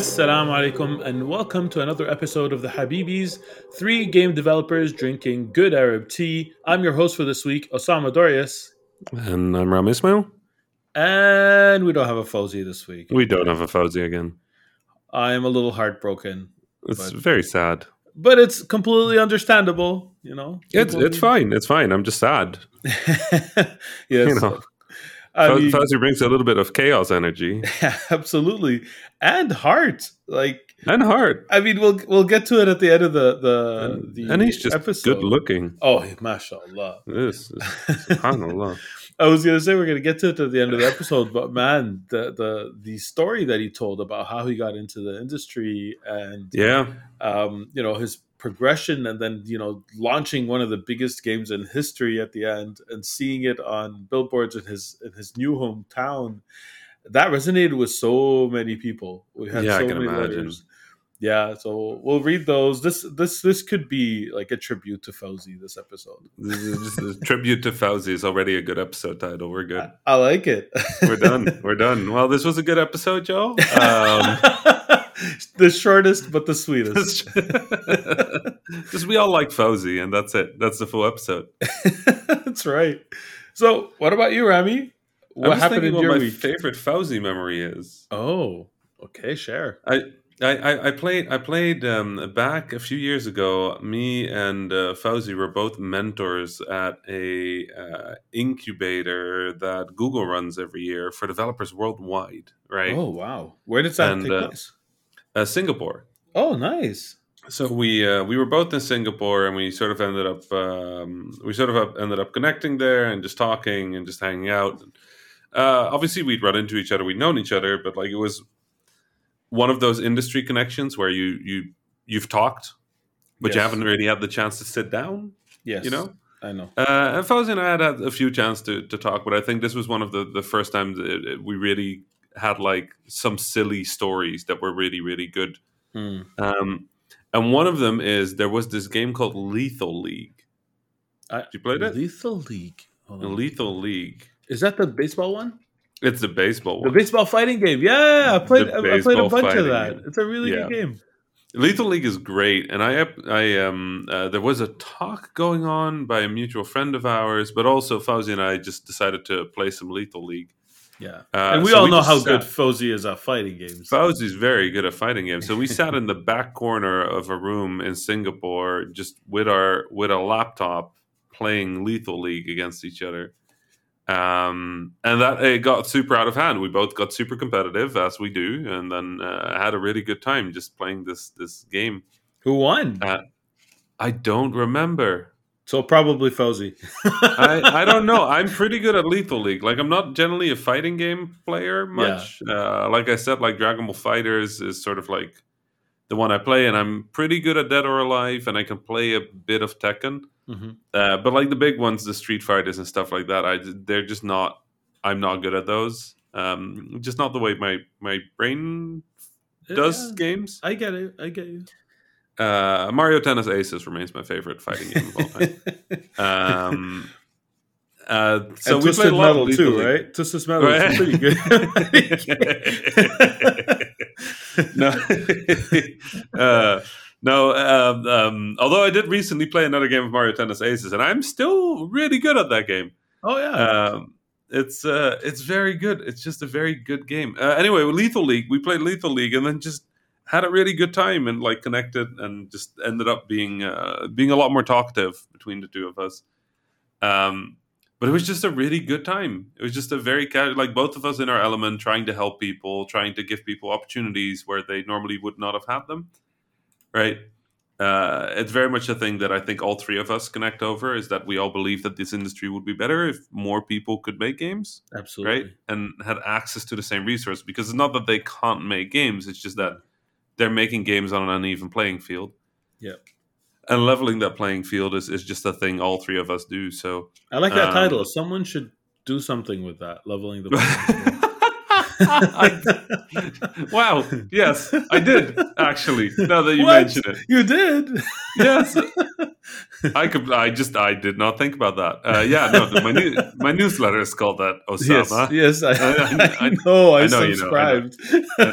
Assalamu alaikum and welcome to another episode of the Habibis, three game developers drinking good Arab tea. I'm your host for this week, Osama Dorias, And I'm Ram Ismail. and we don't have a Fawzi this week. We don't have a Fawzi again. I am a little heartbroken, It's But- very sad. but it's completely understandable, you know. It's it's fine. It's fine. I'm just sad. yes, You know, mean, brings a little bit of chaos energy absolutely, and heart. Like, and heart. I mean, we'll we'll get to it at the end of the the, And, the and he's just episode. good looking. Oh, mashallah. This is subhanallah. I was gonna say we're gonna get to it at the end of the episode, but man, the the the story that he told about how he got into the industry and Yeah. um, you know his progression and then you know launching one of the biggest games in history at the end and seeing it on billboards in his in his new hometown that resonated with so many people we had Yeah, I so can many imagine. letters yeah so we'll read those this this this could be like a tribute to Fawzi this episode This is a tribute to Fawzi is already a good episode title. We're good. I, I like it We're done. We're done. Well, this was a good episode, Joe. Um, the shortest but the sweetest Because we all like Fawzi, and that's it. That's the full episode. that's right so what about you rami what happened in what your my week favorite Fawzi memory is. Oh, okay, share. I, I, I- I played I played um, back a few years ago. Me and uh, Fawzi were both mentors at a uh, incubator that Google runs every year for developers worldwide. Right, Oh, wow. Where did that And, take uh, place? uh, Singapore. Oh, nice. So we uh, we were both in Singapore, and we sort of ended up um, we sort of ended up connecting there and just talking and just hanging out. Uh, obviously, we'd run into each other, we'd known each other, but like it was one of those industry connections where you you you've talked, but you haven't really had the chance to sit down. Yes. You know, I know. uh, and Fawzi and I had had a few chance to to talk, but I think this was one of the the first times we really had like some silly stories that were really really good. Hmm. Um, and one of them is there was this game called Lethal League. I- you played it? Lethal League. Lethal League. Is that the baseball one? It's the baseball one. The baseball fighting game. Yeah, I played. I I played a bunch of that. game. It's a really Yeah. good game. Lethal League is great, and I, I um, uh, there was a talk going on by a mutual friend of ours, but also Fawzi and I just decided to play some Lethal League. Yeah, Uh, and we so all know how sat- good Fawzi is at fighting games. Fawzi's very good at fighting games. So we sat in the back corner of a room in Singapore, just with our with a laptop, playing Lethal League against each other. Um, and that it got super out of hand. We both got super competitive, as we do, and then uh, had a really good time just playing this this game. Who won? Uh, I don't remember. So probably Fawzi. I, I don't know. I'm pretty good at Lethal League. Like I'm not generally a fighting game player much. Uh, like I said, like Dragon Ball FighterZ is sort of like the one I play, and I'm pretty good at Dead or Alive, and I can play a bit of Tekken. Mhm. Uh, but like the big ones, the Street Fighters and stuff like that, I they're just not. I'm not good at those. Um, just not the way my my brain does Yeah, games. I get it. I get you. Uh, Mario Tennis Aces remains my favorite fighting game of all time. Um, uh, so so we played a lot Metal too, League. right? Twisted Metal Right. is pretty good. no, uh, no. Um, um, although I did recently play another game of Mario Tennis Aces, and I'm still really good at that game. oh yeah. Um, it's uh, it's very good. It's just a very good game. Uh, anyway, Lethal League, we played Lethal League, and then just had a really good time and like connected, and just ended up being uh, being a lot more talkative between the two of us. Um, but it was just a really good time. It was just a very casual, like both of us in our element, trying to help people, trying to give people opportunities where they normally would not have had them. Right. Uh, it's very much a thing that I think all three of us connect over is that we all believe that this industry would be better if more people could make games, Absolutely. right? And had access to the same resource. Because it's not that they can't make games; it's just that they're making games on an uneven playing field. Yeah. And leveling that playing field is, is just a thing all three of us do. So I like that Um, title. Someone should do something with that, leveling the playing field. I- wow. Yes, I did actually. Now that you What? mention it, You did. yes, I could. I just I did not think about that. Uh, yeah, no. My new my newsletter is called that. Yes, Osama. yes, I, I- I- I know. I, know you know, I know. subscribed. I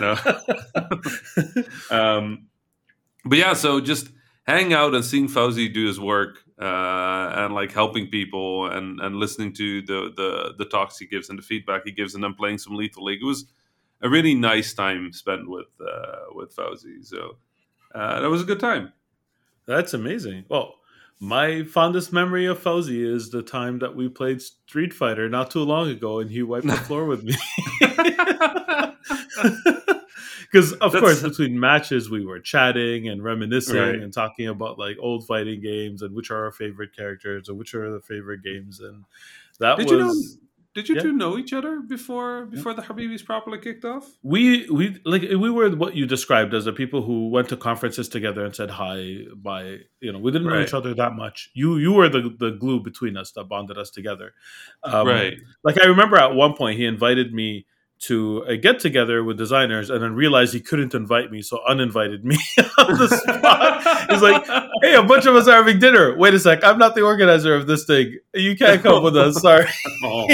know. um, but yeah, so just hang out and seeing Fawzi do his work uh, and like helping people and and listening to the the the talks he gives and the feedback he gives and then playing some Lethal League. It was a really nice time spent with uh, with Fawzi. So uh, that was a good time. That's amazing. Well, my fondest memory of Fawzi is the time that we played Street Fighter not too long ago, and he wiped the floor with me. Because of That's- course, between matches, we were chatting and reminiscing Right. and talking about like old fighting games and which are our favorite characters and which are the favorite games. And that Did was you know? Did you Yeah. two know each other before before the Habibis properly kicked off? we we like we were what you described as the people who went to conferences together and said hi by you know we didn't know each other that much you you were the the glue between us that bonded us together um, right. like i remember at one point he invited me to a get together with designers and then realized he couldn't invite me so uninvited me on the spot. He's like hey a bunch of us are having dinner. Wait a sec. I'm not the organizer of this thing. You can't come with us. Sorry oh.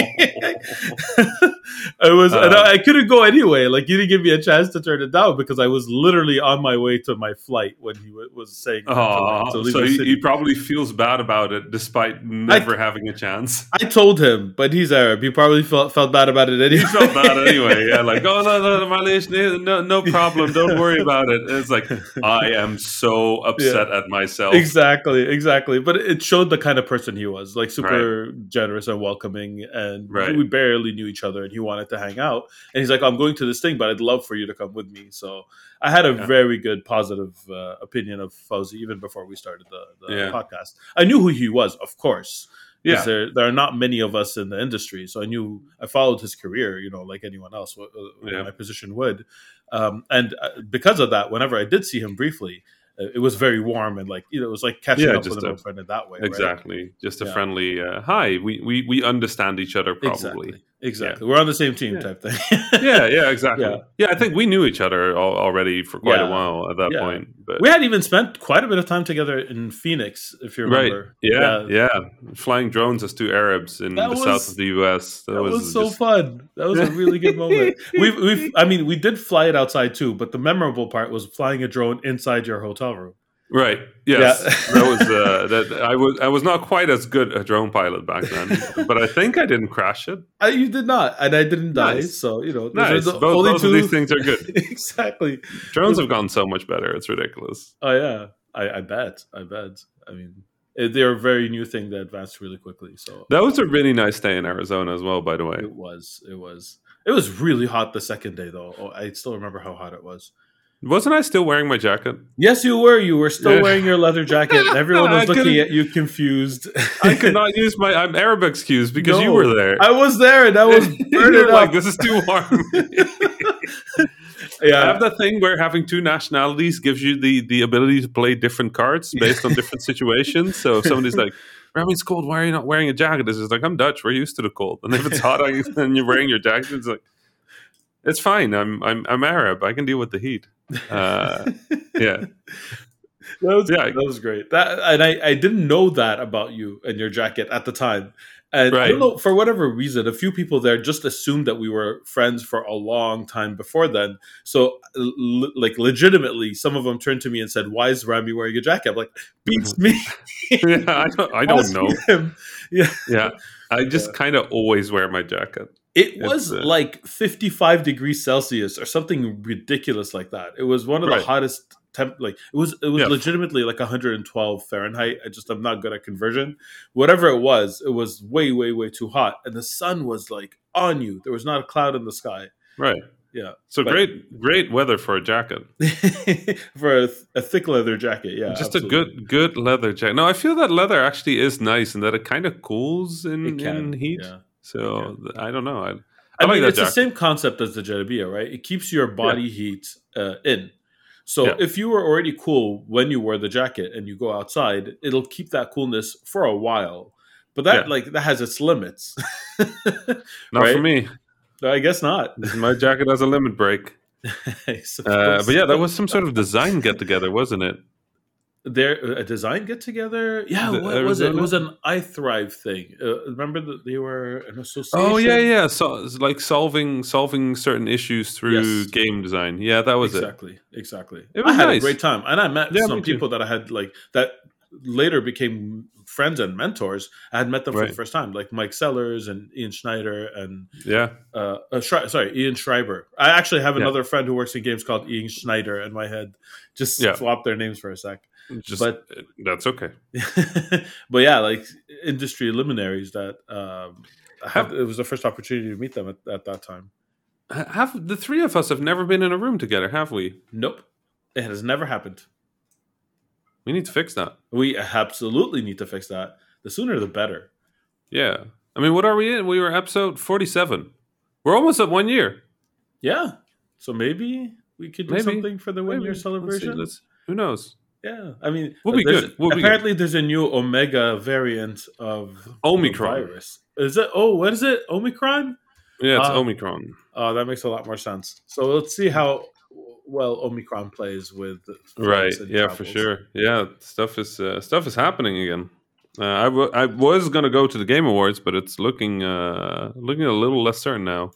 It was, and Uh, I, I couldn't go anyway. Like you didn't give me a chance to turn it down because I was literally on my way to my flight when he w- was saying. to, Oh, so he, he probably feels bad about it despite never having a chance. I told him, but he's Arab. He probably felt felt bad about it anyway. He felt bad anyway. Yeah, like, oh, no, no, no, no, no problem. Don't worry about it. It's like, I am so upset at myself. exactly, exactly. But it showed the kind of person he was, like super generous and welcoming, and Right. we barely knew each other, and he wanted to hang out. And he's like, "I'm going to this thing, but I'd love for you to come with me." So I had a Yeah. very good, positive uh, opinion of Fawzi even before we started the, the Yeah. podcast. I knew who he was, of course. Yeah. there there are not many of us in the industry, so I knew I followed his career, you know, like anyone else, uh, uh, Yeah. my position would. Um, and uh, because of that, whenever I did see him briefly, uh, it was very warm and like you know, it was like catching Yeah, up with an a- old friend in that way. right? Exactly. Just a Yeah. friendly, uh, hi, we, we, we understand each other probably. Exactly. Exactly. We're on the same team Yeah. type thing. Yeah, yeah, exactly. Yeah. Yeah. I think we knew each other al- already for quite a while at that Yeah. point. But we had even spent quite a bit of time together in Phoenix, if you remember. Right. Yeah, yeah, Flying drones as two Arabs in That the was- south of the U.S. That, was, so just- fun. That was a really good moment. We've, we've, I mean, we did fly it outside too, but the memorable part was flying a drone inside your hotel room. Right. Yes. Yeah. that was uh, that. I was I was not quite as good a drone pilot back then, but I think I didn't crash it. I, you did not, and I didn't die. Nice. So you know, Nice. the Both, only both two of these things are good. exactly. Drones have gone so much better. It's ridiculous. Oh yeah, I, I bet. I bet. I mean, they're a very new thing that advanced really quickly. So That was a really nice day in Arizona as well. By the way, It was. It was. It was really hot the second day, though. Oh, I still remember how hot it was. Wasn't I still wearing my jacket? Yes, you were. You were still Yeah. wearing your leather jacket. Everyone was looking at you confused. I could not use my I'm Arab excuse because you were there. I was there, and I was burning like, this is too warm. yeah. I have that thing where having two nationalities gives you the the ability to play different cards based on different situations. So if somebody's like, Rami, it's cold. Why are you not wearing a jacket? It's just like, I'm Dutch. We're used to the cold. And if it's hot and you're wearing your jacket, it's like, it's fine. I'm I'm I'm Arab. I can deal with the heat. Uh, yeah. that was Yeah. that was great. That and I, I didn't know that about you and your jacket at the time. And I Right. don't know for whatever reason, a few people there just assumed that we were friends for a long time before then. So, l- like, legitimately, some of them turned to me and said, "Why is Rami wearing a jacket?" I'm like, "Beats me." yeah I don't, I don't know. him. Yeah, Yeah. I just kind of always wear my jacket. It was uh, like 55 degrees Celsius or something ridiculous like that. It was one of Right. the hottest temp. Like it was, it was Yeah. legitimately like 112 Fahrenheit. I just I'm not good at conversion. Whatever it was, it was way, way, way too hot, and the sun was like on you. There was not a cloud in the sky. Right. Yeah, So But- great, great weather for a jacket. for a, th- a thick leather jacket. Yeah, Just absolutely. a good, good leather jacket. No, I feel that leather actually is nice and that it kind of cools in, It can, in heat. yeah. So th- I don't know. I, I, I, mean, it's jacket. the same concept as the Jelabia, right? It keeps your body heat uh, in. So Yeah. if you were already cool when you wear the jacket and you go outside, it'll keep that coolness for a while. But that Yeah. like that has its limits. Not right? for me. I guess not. My jacket has a limit break. Uh, but yeah, that was some sort of design get together, wasn't it? There a design get together. Yeah, The what was it? It was an iThrive thing. Uh, remember that they were an association. Oh yeah, yeah. So it's like solving solving certain issues through Yes. game design. Yeah, that was it. exactly, exactly. It was I had nice. a great time, and I met Yeah, some me people that I had like that later became friends and mentors. I had met them for the first time, like Mike Sellers and Ian Schneider and Yeah, uh, uh Schre- sorry, Ian Schreiber. I actually have Yeah. another friend who works in games called Ian Schneider in my head. Just Yeah. swap their names for a sec. Just But- that's okay. but yeah, like industry luminaries that um, had, it was the first opportunity to meet them at, at that time. Have the three of us have never been in a room together, have we? Nope, it has never happened. We need to fix that. We absolutely need to fix that. The sooner the better. Yeah. I mean, what are we in? We were episode forty-seven. We're almost at one year. Yeah, so maybe we could do Maybe. something for the one Maybe. year Let's celebration. let's- who knows? Yeah, I mean, We'll be good. We'll be good. apparently, there's a new Omega variant of Omicron. virus. Is it? Oh, what is it? Omicron? Yeah, it's Uh, Omicron. Oh, that makes a lot more sense. So let's see how well Omicron plays with Right. Yeah, for sure. Yeah, stuff is uh, stuff is happening again. Uh, I, w- I was gonna go to the Game Awards, but it's looking uh, looking a little less certain now.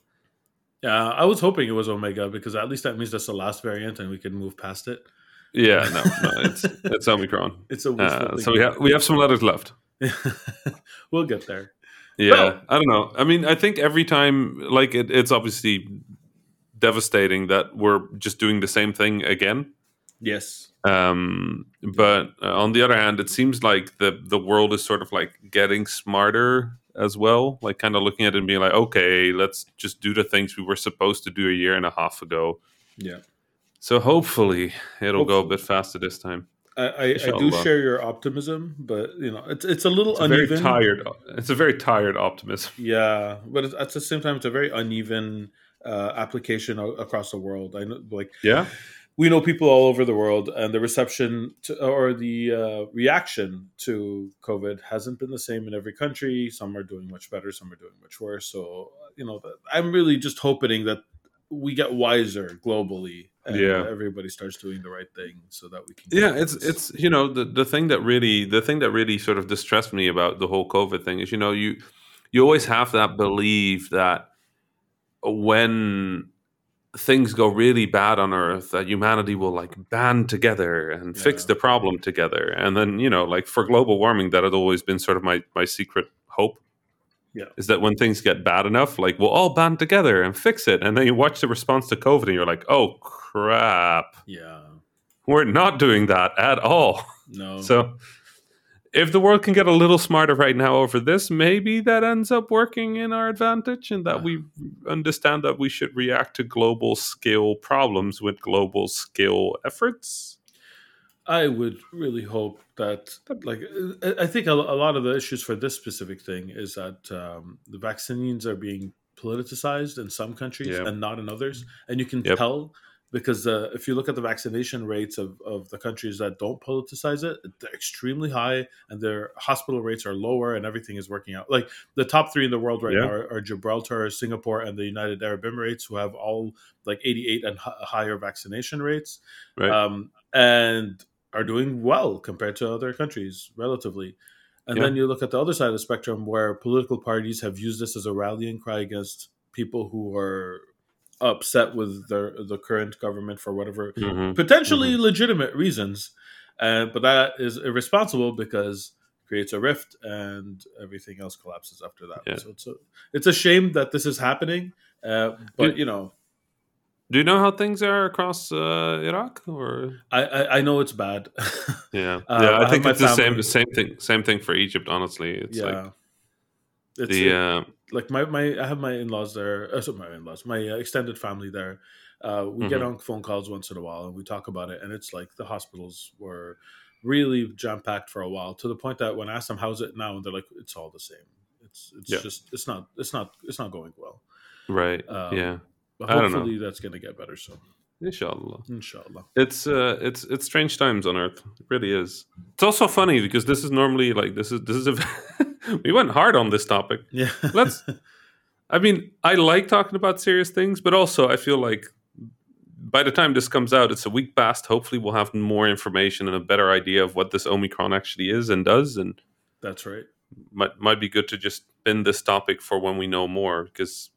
Yeah, I was hoping it was Omega because at least that means that's the last variant and we can move past it. Yeah, no, no, it's it's Omicron. It's a Uh, so we have we have some letters left. we'll get there. Yeah, Well- I don't know. I mean, I think every time, like, it, it's obviously devastating that we're just doing the same thing again. Yes. Um, but uh, on the other hand, it seems like the the world is sort of like getting smarter as well. Like, kind of looking at it and being like, okay, let's just do the things we were supposed to do a year and a half ago. Yeah. So hopefully, it'll go a bit faster this time. I, I, I do share your optimism, but you know it's it's a little It's a very uneven. tired. It's a very tired optimism. Yeah, but it's, at the same time, it's a very uneven uh, application o- across the world. I know, like Yeah. we know people all over the world, and the reception to, or the uh, reaction to COVID hasn't been the same in every country. Some are doing much better, some are doing much worse. So, you know, I'm really just hoping that we get wiser globally, Yeah. everybody starts doing the right thing, so that we can. yeah it's it's you know the the thing that really the thing that really sort of distressed me about the whole covid thing is you know you you always have that belief that when things go really bad on earth that humanity will like band together and fix the problem together and then you know like for global warming that had always been sort of my my secret hope Yeah. is that when things get bad enough like we'll all band together and fix it. And then you watch the response to covid and you're like oh crap. Yeah, we're not doing that at all. No, so if the world can get a little smarter right now over this, maybe that ends up working in our advantage and that we understand that we should react to global scale problems with global scale efforts. I would really hope that, like, I- I think a, a lot of the issues for this specific thing is that um, the vaccines are being politicized in some countries Yeah. and not in others, and you can Yep. tell because uh, if you look at the vaccination rates of, of the countries that don't politicize it, they're extremely high, and their hospital rates are lower, and everything is working out. Like the top three in the world right Yeah. now are, are Gibraltar, Singapore, and the United Arab Emirates, who have all like 88 and hi- higher vaccination rates Right. um, and are doing well compared to other countries relatively. And Yeah. then you look at the other side of the spectrum where political parties have used this as a rallying cry against people who are upset with their the current government for whatever Mhm. potentially legitimate reasons. Uh, but that is irresponsible because it creates a rift and everything else collapses after that. Yeah. So it's a, it's a shame that this is happening. Uh, but you know, Do you know how things are across uh, Iraq? Or I, I, I know it's bad. yeah, Uh, yeah. I I, think it's the same same thing. Same thing for Egypt. Honestly, it's yeah. like it's, the uh, like my, my I have my in laws there. Uh, sorry, my in laws, my uh, extended family there. Uh, we get Mhm. on phone calls once in a while and we talk about it, and it's like the hospitals were really jam packed for a while to the point that when I ask them how's it now, and they're like, it's all the same. It's it's Yeah. just it's not it's not it's not going well. right. Um, yeah, But I don't know. hopefully that's gonna get better soon. inshallah. Inshallah. It's uh, it's it's strange times on Earth. It really is. It's also funny because this is normally like this is this is a we went hard on this topic. Yeah. Let's I mean, I like talking about serious things, but also I feel like by the time this comes out, it's a week past. Hopefully, we'll have more information and a better idea of what this Omicron actually is and does. And That's right. might might be good to just pin this topic for when we know more because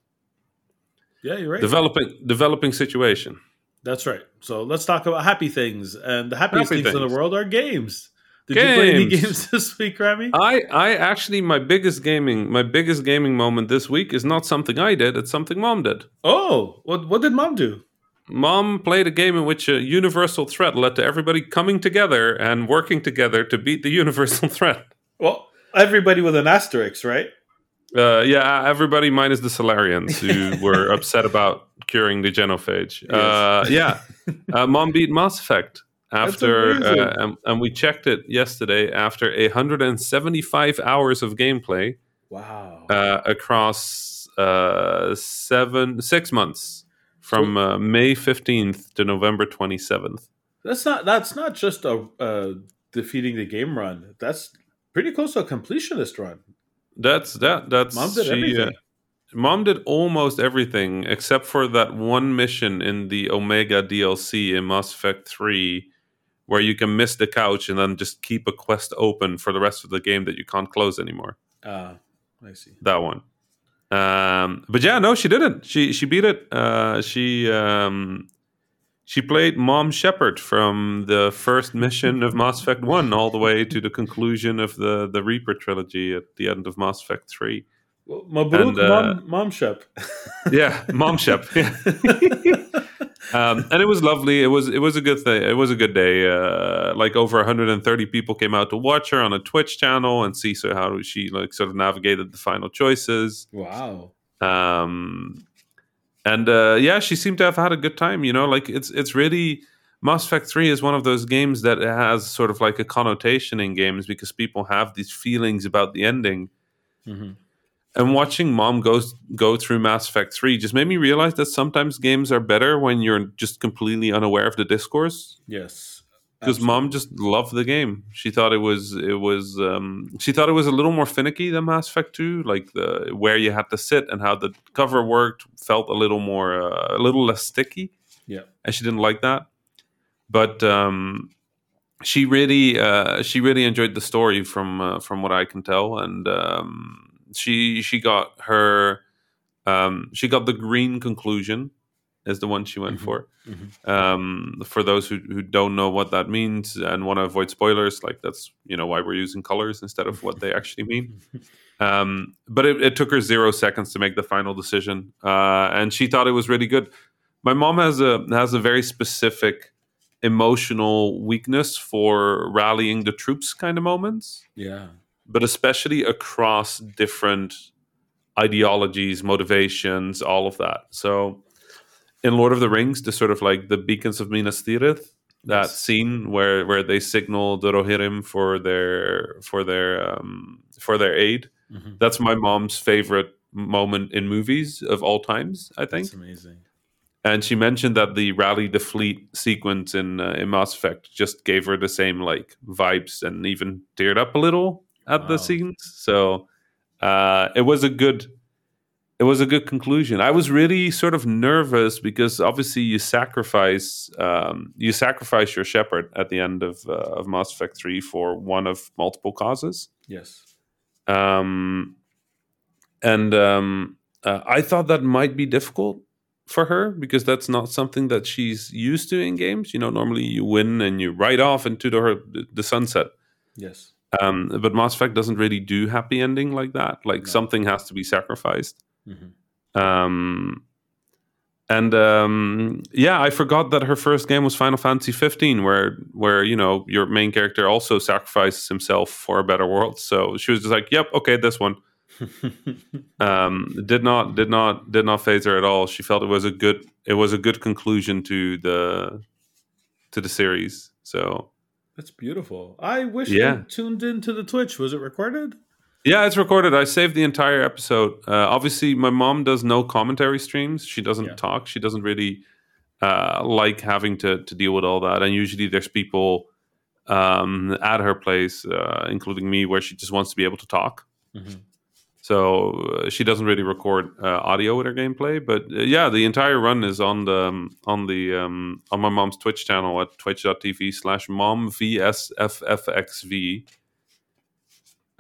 Yeah, you're right. developing developing situation. That's right. So let's talk about happy things. And the happiest Happy things, in the world are games. Did you play any Games. games this week, Rami? I I actually my biggest gaming my biggest gaming moment this week is not something I did. It's something mom did. oh, what what did mom do? Mom played a game in which a universal threat led to everybody coming together and working together to beat the universal threat. Well, everybody with an asterisk, right? Uh, yeah, everybody minus the Salarians who were upset about curing the genophage. Uh, yeah, uh, Mom beat Mass Effect after, uh, and, and we checked it yesterday after 175 hours of gameplay Wow. uh, across uh, seven six months from uh, May 15th to November 27th. that's not that's not just a uh, defeating the game run. That's pretty close to a completionist run. That's that. That's Mom did she, uh, everything. Mom did almost everything except for that one mission in the Omega DLC in Mass Effect 3 where you can miss the couch and then just keep a quest open for the rest of the game that you can't close anymore. Uh, I see. That one. Um, but yeah, no, she didn't. She she beat it. Uh, she um, she played Mom Shepard from the first mission of Mass Effect 1 all the way to the conclusion of the, the Reaper trilogy at the end of Mass Effect 3. Well, Mabruk, And, uh, mom, mom shep. Yeah, Mom Shep. Yeah. um, and it was lovely. It was it was a good thing. It was a good day. Uh, like over 130 people came out to watch her on a Twitch channel and see so how she like sort of navigated the final choices. wow. Um, and uh, yeah, she seemed to have had a good time. You know, like it's it's really Mass Effect Three is one of those games that has sort of like a connotation in games because people have these feelings about the ending. Mhm. And watching mom go go through Mass Effect 3 just made me realize that sometimes games are better when you're just completely unaware of the discourse. Yes. Because mom just loved the game. She thought it was it was um, she thought it was a little more finicky than Mass Effect 2, like the where you had to sit and how the cover worked felt a little more uh, a little less sticky Yeah. and she didn't like that. But um, she really uh, she really enjoyed the story from uh, from what I can tell, and um, she she got her um, she got the green conclusion is the one she went Mhm. for. Mhm. Um, for those who, who don't know what that means and want to avoid spoilers, like that's you know why we're using colors instead of what they actually mean. Um, but it, it took her zero seconds to make the final decision, uh, and she thought it was really good. My mom has a has a very specific emotional weakness for rallying the troops kind of moments, Yeah. but especially across different ideologies, motivations, all of that. So, in Lord of the Rings, the sort of like the beacons of Minas Tirith, that Yes. scene where where they signal the Rohirrim for their for their um, for their aid Mhm. that's my mom's favorite moment in movies of all times, I think. That's amazing. And she mentioned that the rally the fleet sequence in uh, in Mass Effect just gave her the same like vibes and even teared up a little at the scenes. So uh, it was a good it was a good conclusion. I was really sort of nervous because obviously you sacrifice um, you sacrifice your shepherd at the end of uh, of Mass Effect three for one of multiple causes Yes. um, and um, uh, I thought that might be difficult for her because that's not something that she's used to in games. You know, normally you win and you ride off into the the sunset. Yes. Um, but Mass Effect doesn't really do happy ending like that. Like No. something has to be sacrificed. Mhm. Um, and um, yeah, I forgot that her first game was Final Fantasy 15, where where you know your main character also sacrifices himself for a better world. So she was just like, "Yep, okay, this one." Um, did not did not did not phase her at all. She felt it was a good it was a good conclusion to the to the series. So That's beautiful. I wish Yeah. you tuned into the Twitch. Was it recorded? Yeah, it's recorded. I saved the entire episode. Uh, obviously, my mom does no commentary streams. She doesn't Yeah. talk. She doesn't really uh, like having to, to deal with all that. And usually, there's people um, at her place, uh, including me, where she just wants to be able to talk. Mhm. so uh, she doesn't really record uh, audio with her gameplay. But uh, yeah, the entire run is on the um, on the um, on my mom's Twitch channel at twitch.tv slash mom vsffxv.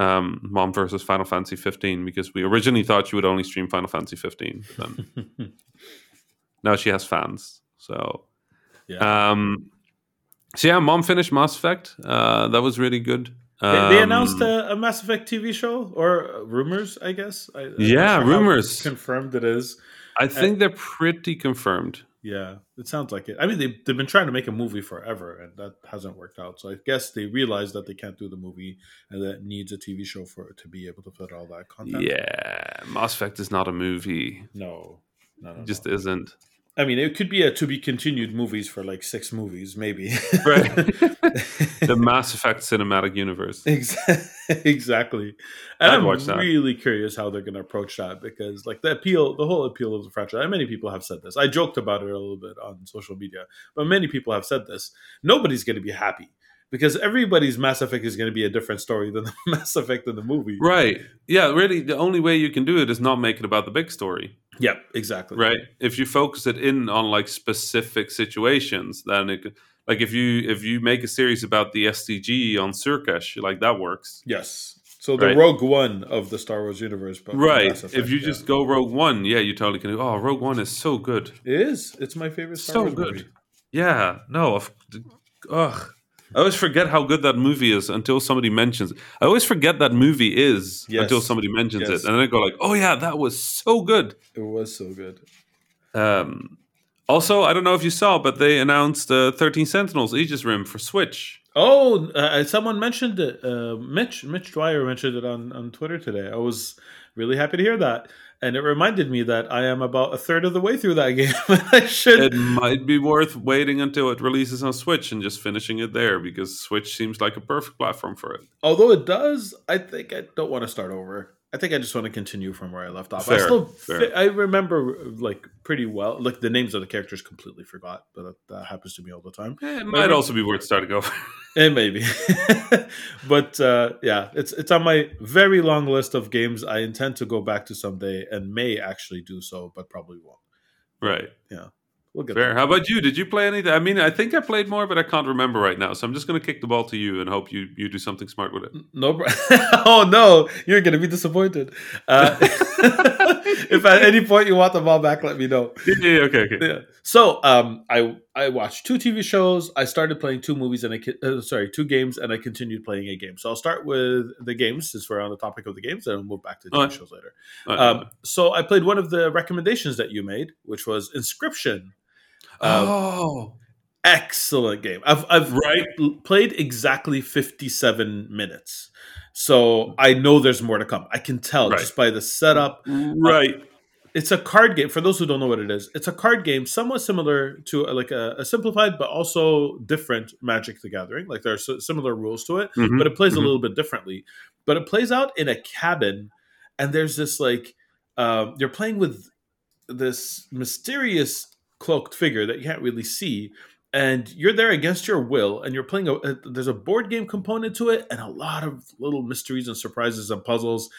Um, mom versus Final Fantasy 15 because we originally thought she would only stream Final Fantasy 15. But then now she has fans. So yeah. um, so yeah, mom finished Mass Effect. Uh, that was really good. They, they Um, announced a, a Mass Effect TV show or uh, rumors, I guess. I, Yeah, rumors. confirmed it is. I think they're pretty confirmed. Yeah, it sounds like it. I mean, they they've been trying to make a movie forever, and that hasn't worked out. So I guess they realized that they can't do the movie, and that it needs a TV show for to be able to fit all that content. Yeah, Mass Effect is not a movie. No, no, no, It just no. isn't. I mean, it could be a to be continued movies for like six movies, maybe. Right. the Mass Effect cinematic universe. Exactly. And I'd I'm that. really curious how they're going to approach that because, like, the appeal, the whole appeal of the franchise, and many people have said this. I joked about it a little bit on social media, but many people have said this. Nobody's going to be happy because everybody's Mass Effect is going to be a different story than the Mass Effect in the movie. Right. Yeah, really, the only way you can do it is not make it about the big story. Yeah, exactly. Right. If you focus it in on like specific situations, then it could, like if you if you make a series about the STG on Sur'Kesh, like that works. Yes. So the Right. Rogue One of the Star Wars universe, but Right. Effect, if you yeah. just go Rogue One, yeah, you totally can do. Oh, Rogue One is so good. it is. It's my favorite Star so Wars good. movie. Yeah, no, of, ugh. I always forget how good that movie is until somebody mentions. It. I always forget that movie is Yes. until somebody mentions Yes. it, and then I go like, "Oh yeah, that was so good." It was so good. Um, also, I don't know if you saw, but they announced uh, Thirteen Sentinels Aegis Rim for Switch. Oh, uh, someone mentioned it. Uh, Mitch Mitch Dyer mentioned it on, on Twitter today. I was really happy to hear that, and it reminded me that I am about a third of the way through that game. I should. It might be worth waiting until it releases on Switch and just finishing it there because Switch seems like a perfect platform for it. although it does, I think I don't want to start over. I think I just want to continue from where I left off. I still, fair. I remember like pretty well. Like the names of the characters completely forgot, but that, that happens to me all the time. Eh, It might also be worth starting over. And maybe, but uh, yeah, it's it's on my very long list of games I intend to go back to someday, and may actually do so, but probably won't. right. Yeah. We'll get Fair. there. How about you? Did you play anything? I mean, I think I played more, but I can't remember right now. So I'm just going to kick the ball to you and hope you you do something smart with it. No, oh no, you're gonna be disappointed. Uh, if at any point you want the ball back, let me know. Yeah, okay, okay. Yeah. So, um, I I watched two TV shows. I started playing two movies, and I uh, sorry, two games, and I continued playing a game. So I'll start with the games, since we're on the topic of the games, and I'll move back to the TV Alright. shows later. Right. Um, so I played one of the recommendations that you made, which was Inscryption. Um, oh, excellent game. I've I've right. played exactly 57 minutes. So I know there's more to come. I can tell Right. just by the setup. Right. It's a card game. For those who don't know what it is, it's a card game somewhat similar to uh, like a, a simplified but also different Magic the Gathering. Like there are similar rules to it, Mhm, but it plays a mhm. little bit differently. But it plays out in a cabin, and there's this like um, you're playing with this mysterious cloaked figure that you can't really see, and you're there against your will, and you're playing a, a there's a board game component to it, and a lot of little mysteries and surprises and puzzles.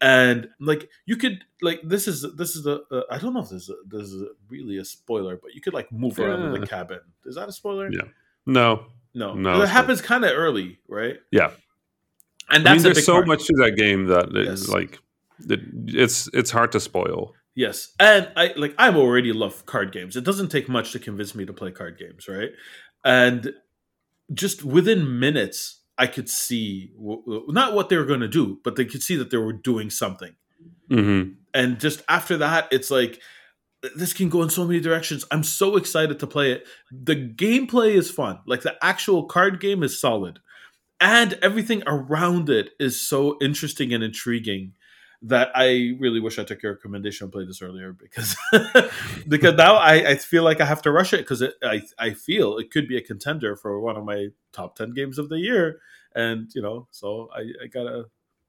And like you could like this is this is the uh, I don't know if this is a, this is really a spoiler, but you could like move around in the cabin. Is that a spoiler? Yeah. No. No, No, It happens kind of early, right? Yeah. and that's I mean, there's so part. much to that game that it's Yes. like it, it's it's hard to spoil. Yes, and I like I already love card games. It doesn't take much to convince me to play card games, right? And just within minutes, I could see w- not what they were going to do, but they could see that they were doing something. Mm-hmm. And just after that, it's like this can go in so many directions. I'm so excited to play it. The gameplay is fun. Like the actual card game is solid. And everything around it is so interesting and intriguing that I really wish I took your recommendation and played this earlier because because now I, I feel like I have to rush it because I I feel it could be a contender for one of my top ten games of the year, and you know so I, I gotta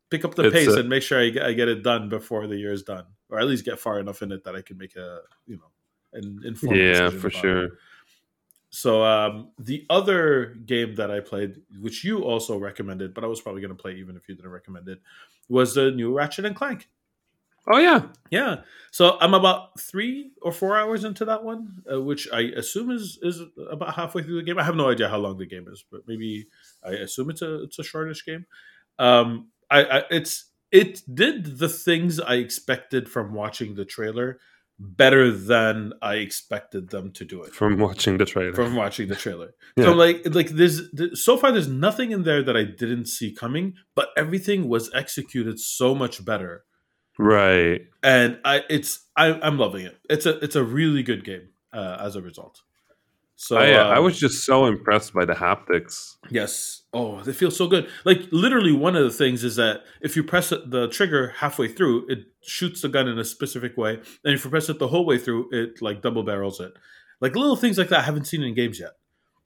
pick up the It's pace a- and make sure I, get- I get it done before the year is done, or at least get far enough in it that I can make a you know an informed Yeah, for about it. sure. So um, the other game that I played, which you also recommended, but I was probably going to play even if you didn't recommend it, was the new Ratchet and Clank. Oh yeah, Yeah. So I'm about three or four hours into that one, uh, which I assume is is about halfway through the game. I have no idea how long the game is, but maybe I assume it's a it's a shortish game. Um, I, I it's it did the things I expected from watching the trailer better than I expected them to do it from watching the trailer. from watching the trailer. Yeah. So like like there's so far there's nothing in there that I didn't see coming, but everything was executed so much better right. and I it's I, I'm loving it. It's a it's a really good game uh, as a result. So I, uh, I um, was just so impressed by the haptics. yes. Oh, they feel so good. Like literally, one of the things is that if you press the trigger halfway through, it shoots the gun in a specific way, and if you press it the whole way through, it like double barrels it. Like little things like that I haven't seen in games yet.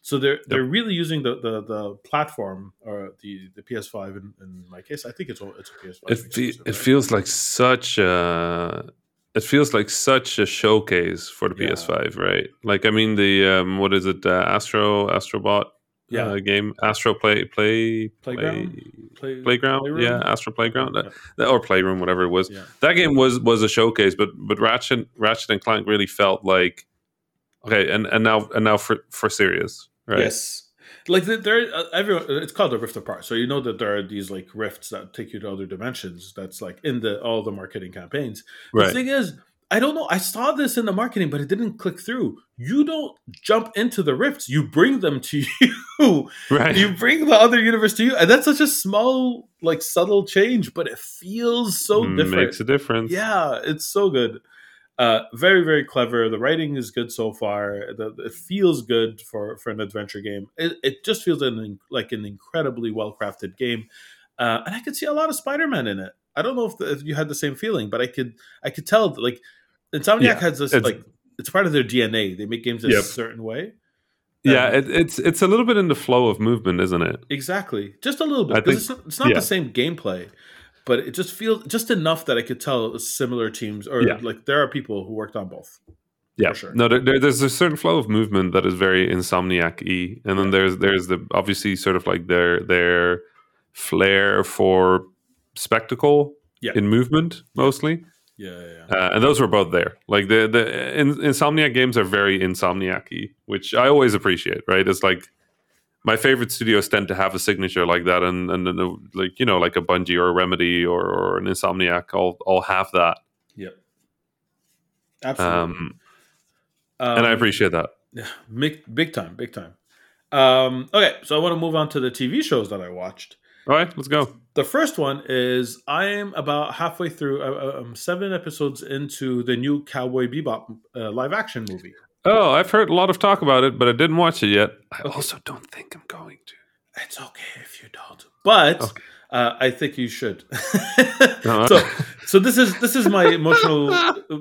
So they're they're really using the, the, the platform or the, the PS5 in, in my case. I think it's all it's a PS5. It fe- it right? feels like such a it feels like such a showcase for the Yeah. PS5, right? Like I mean the um, what is it? Uh, Astro Astrobot yeah. uh, game Astro Play Play Playground? Play, Play, Playground, Playroom? yeah, Astro Playground, Yeah. Uh, or Playroom, whatever it was. Yeah. That game was was a showcase, but but Ratchet Ratchet and Clank really felt like okay, and and now and now for for serious, right? Yes. Like the- there, uh, everyone. It's called a rift apart. So you know that there are these like rifts that take you to other dimensions. That's like in the all the marketing campaigns. The thing is, I don't know. I saw this in the marketing, but it didn't click through. You don't jump into the rifts. You bring them to you. right. you bring the other universe to you, and that's such a small, like subtle change, but it feels so different. Makes a difference. Yeah, it's so good. Uh, very very clever. The writing is good so far. The, it feels good for for an adventure game. It, it just feels an, like an incredibly well crafted game, uh, and I could see a lot of Spider Man in it. I don't know if, the, if you had the same feeling, but I could I could tell like Insomniac Yeah, has this it's- like it's part of their DNA. They make games a Yep. certain way. Yeah, Um, it, it's it's a little bit in the flow of movement, isn't it? Exactly, just a little bit. think- it's, it's not yeah. the same gameplay, but it just feels just enough that I could tell similar teams or Yeah. like there are people who worked on both. Yeah, sure. no, there, there, there's a certain flow of movement that is very insomniac-y, and then Yeah. there's there's the obviously sort of like their their flair for spectacle Yeah. in movement mostly, Yeah, yeah, yeah. uh, and those were both there. Like the the in, Insomniac games are very insomniac-y, which I always appreciate. Right, it's like my favorite studios tend to have a signature like that, and and, and, like you know like a Bungie or a Remedy or, or an Insomniac all all have that, Yep. Absolutely. um, Um, and I appreciate that. Yeah, big, big time, big time. Um, okay, so I want to move on to the TV shows that I watched. All right, let's go. The first one is I am about halfway through, uh, um, seven episodes into the new Cowboy Bebop uh, live action movie. Oh, I've heard a lot of talk about it, but I didn't watch it yet. I Okay. also don't think I'm going to. It's okay if you don't, but Okay. uh, I think you should. Uh-huh. so, so this is this is my emotional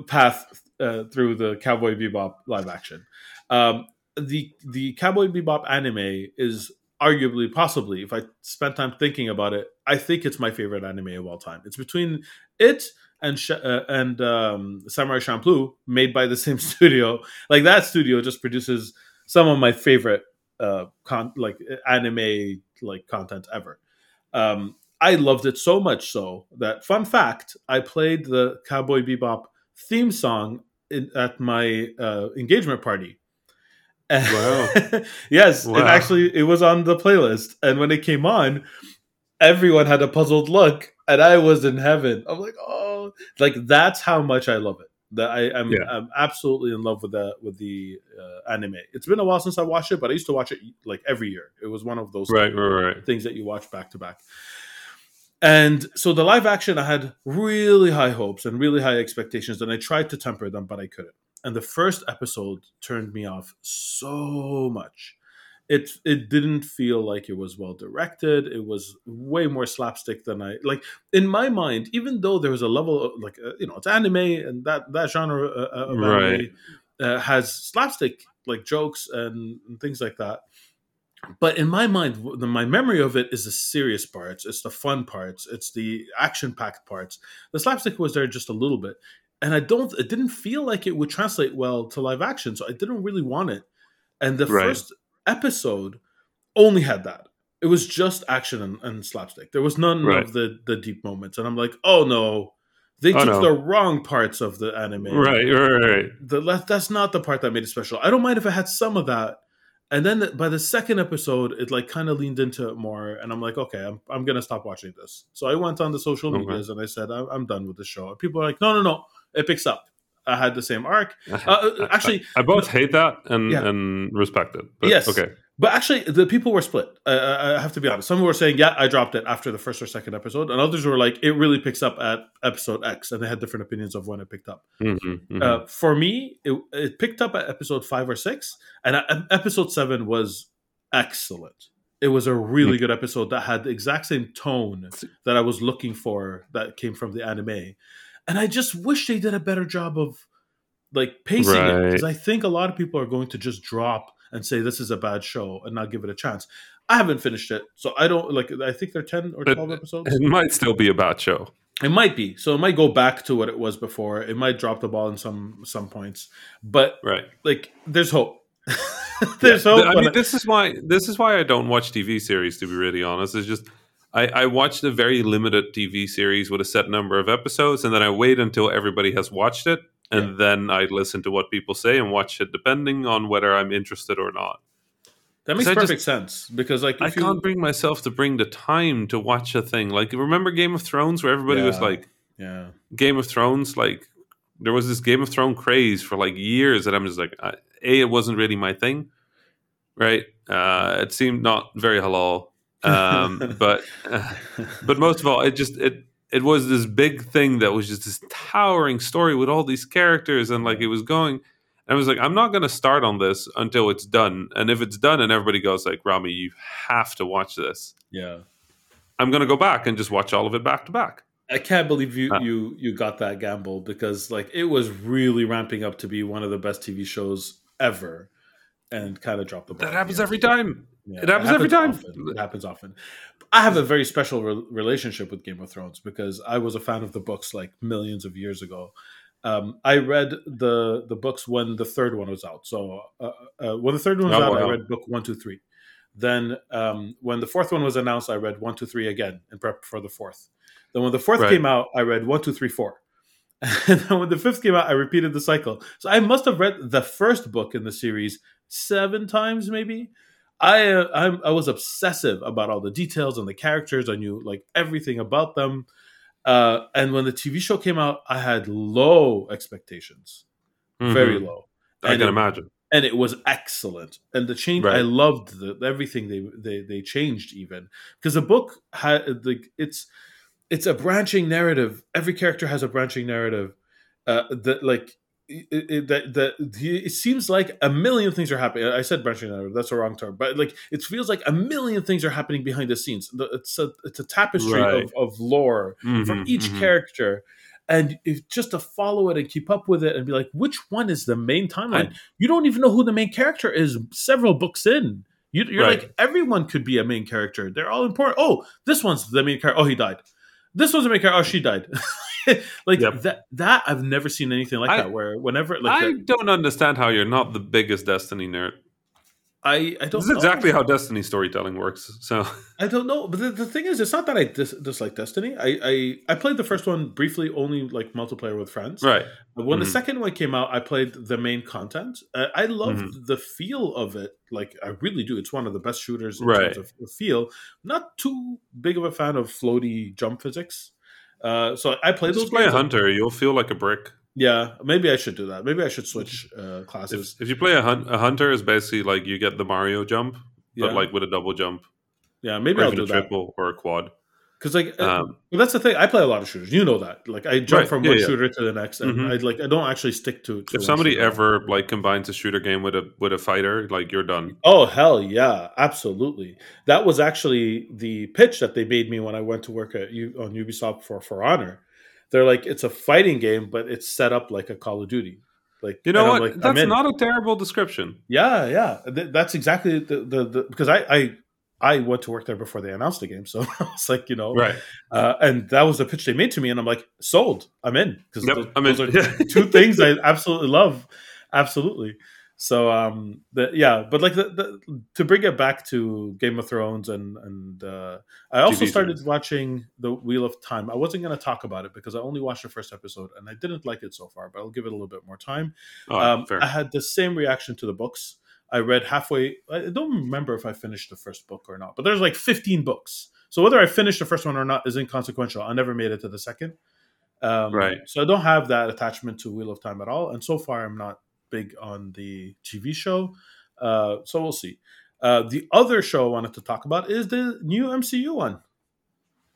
path uh, through the Cowboy Bebop live action. Um, the the Cowboy Bebop anime is arguably, possibly, if I spent time thinking about it, I think it's my favorite anime of all time. It's between it and Sh- uh, and um, Samurai Champloo, made by the same studio. Like that studio just produces some of my favorite uh, con- like anime like content ever. Um, I loved it so much so that fun fact, I played the Cowboy Bebop theme song in, at my uh, engagement party. Wow. yes, it Wow. actually it was on the playlist, and when it came on, everyone had a puzzled look, and I was in heaven. I'm like, oh, like that's how much I love it. That I, I'm, Yeah. I'm absolutely in love with the with the uh, anime. It's been a while since I watched it, but I used to watch it like every year. It was one of those Right, right, right. things that you watch back to back. And so the live action, I had really high hopes and really high expectations, and I tried to temper them, but I couldn't. And the first episode turned me off so much. It it didn't feel like it was well directed. It was way more slapstick than I like. In my mind, even though there was a level of like uh, you know it's anime and that that genre uh, uh, of Right. anime uh, has slapstick like jokes and, and things like that but in my mind the, my memory of it is the serious parts it's the fun parts it's the action packed parts the slapstick was there just a little bit and i don't it didn't feel like it would translate well to live action so i didn't really want it and the Right. first episode only had that it was just action and, and slapstick there was none Right. of the the deep moments and i'm like oh no They Oh, took no. the wrong parts of the anime. Right, right, right. The, that's not the part that made it special. I don't mind if it had some of that. And then the- by the second episode, it like kind of leaned into it more, and I'm like, okay, I'm, I'm gonna stop watching this. So I went on the social Okay. medias and I said, I'm, I'm done with the show. And people are like, no, no, no, it picks up. I had the same arc. Uh, actually, I both hate that and Yeah. and respect it. But, Yes. Okay. But actually, the people were split. I, I I have to be honest. Some were saying, "Yeah, I dropped it after the first or second episode," and others were like, "It really picks up at episode X," and they had different opinions of when it picked up. Mhm, mhm. Uh, for me, it, it picked up at episode five or six, and uh, episode seven was excellent. It was a really good episode that had the exact same tone that I was looking for that came from the anime, and I just wish they did a better job of like pacing it because I think a lot of people are going to just drop and say this is a bad show and not give it a chance. I haven't finished it, so I don't like. I think they're ten or twelve episodes. it might still be a bad show. It might be. So it might go back to what it was before. It might drop the ball in some some points. But Right. like there's hope. there's hope. I mean, this is why this is why I don't watch TV series. To be really honest, it's just I, I watched a very limited TV series with a set number of episodes, and then I wait until everybody has watched it, and then I listen to what people say and watch it, depending on whether I'm interested or not. that makes perfect sense because like I you, can't bring myself to bring the time to watch a thing. Like remember Game of Thrones, where everybody was like yeah. Game of Thrones, like there was this Game of Thrones craze for like years, and I'm just like, I, a, it wasn't really my thing, right? Uh, it seemed not very halal, um, but but most of all, it just it it was this big thing that was just this towering story with all these characters, and like it was going. And I was like, I'm not going to start on this until it's done. And if it's done, and everybody goes like, Rami, you have to watch this. yeah. I'm going to go back and just watch all of it back to back. I can't believe you Uh. you you got that gamble because like it was really ramping up to be one of the best TV shows ever, and kind of dropped the ball. That happens every time. Yeah, It happens every time. often. It happens often. I have a very special re- relationship with Game of Thrones because I was a fan of the books like millions of years ago. Um, I read the the books when the third one was out. So uh, uh, when the third one was Oh, out, I read book one, two, three. Then um, when the fourth one was announced, I read one, two, three again in prep for the fourth. Then when the fourth Right. came out, I read one, two, three, four. And then when the fifth came out, I repeated the cycle. So I must have read the first book in the series seven times, maybe. I I'm, I was obsessive about all the details and the characters. I knew like everything about them. Uh, and when the TV show came out, I had low expectations, very Mhm. low, I and can it- imagine. and it was excellent. And the change, Right. I loved the, everything they, they they changed even because the book had the it's it's a branching narrative. Every character has a branching narrative. Uh, that like that that it seems like a million things are happening. I said branching narrative. That's a wrong term, but like it feels like a million things are happening behind the scenes. It's a it's a tapestry Right. of, of lore from Mhm, each mhm. character. And if just to follow it and keep up with it and be like, which one is the main timeline? you don't even know who the main character is several books in. You, you're Right. like, everyone could be a main character. They're all important. Oh, this one's the main character. Oh, he died. This one's the main character. Oh, she died. like Yep. that. That I've never seen anything like I- that. Where whenever like I the- don't understand how you're not the biggest Destiny nerd. I, I don't. This is know. exactly how Destiny storytelling works. So I don't know, but the, the thing is, it's not that I dis- dislike Destiny. I, I I played the first one briefly, only like multiplayer with friends. right, But when the Mhm. second one came out, I played the main content. Uh, I loved Mm-hmm. the feel of it. Like I really do. It's one of the best shooters in Right. terms of the feel. Not too big of a fan of floaty jump physics. Uh, so I played just those play a hunter. You'll feel like a brick. Yeah, maybe I should do that. Maybe I should switch uh, classes. If, if you play a, hun- a hunter, is basically like you get the Mario jump, yeah, but like with a double jump, yeah, maybe I'll do a that. triple or a quad. Because like, uh, Um, well, that's the thing. I play a lot of shooters. You know that. Like I jump Right, from yeah, one yeah. shooter to the next, and Mhm. I like I don't actually stick to. to if somebody shooter. ever like combines a shooter game with a with a fighter, like you're done. Oh hell yeah, absolutely. That was actually the pitch that they made me when I went to work at on Ubisoft for For Honor. They're like, it's a fighting game, but it's set up like a Call of Duty. Like You know what? Like, That's not a terrible description. Yeah, yeah. Th- that's exactly the, the the because I I I went to work there before they announced the game, so I was like, you know, Right. uh, and that was the pitch they made to me, and I'm like, sold. I'm in because Yep, those, I'm in. those are two things I absolutely love. Absolutely. So um, the, yeah, but like the, the, to bring it back to Game of Thrones and and uh, I also TV started watching the Wheel of Time. I wasn't going to talk about it because I only watched the first episode and I didn't like it so far, but I'll give it a little bit more time. Oh, um. I had the same reaction to the books. I read halfway. I don't remember if I finished the first book or not, but there's like 15 books. So whether I finished the first one or not is inconsequential. I never made it to the second. Um, Right. So I don't have that attachment to Wheel of Time at all. And so far, I'm not big on the TV show. Uh, so we'll see. Uh, the other show I wanted to talk about is the new MCU one.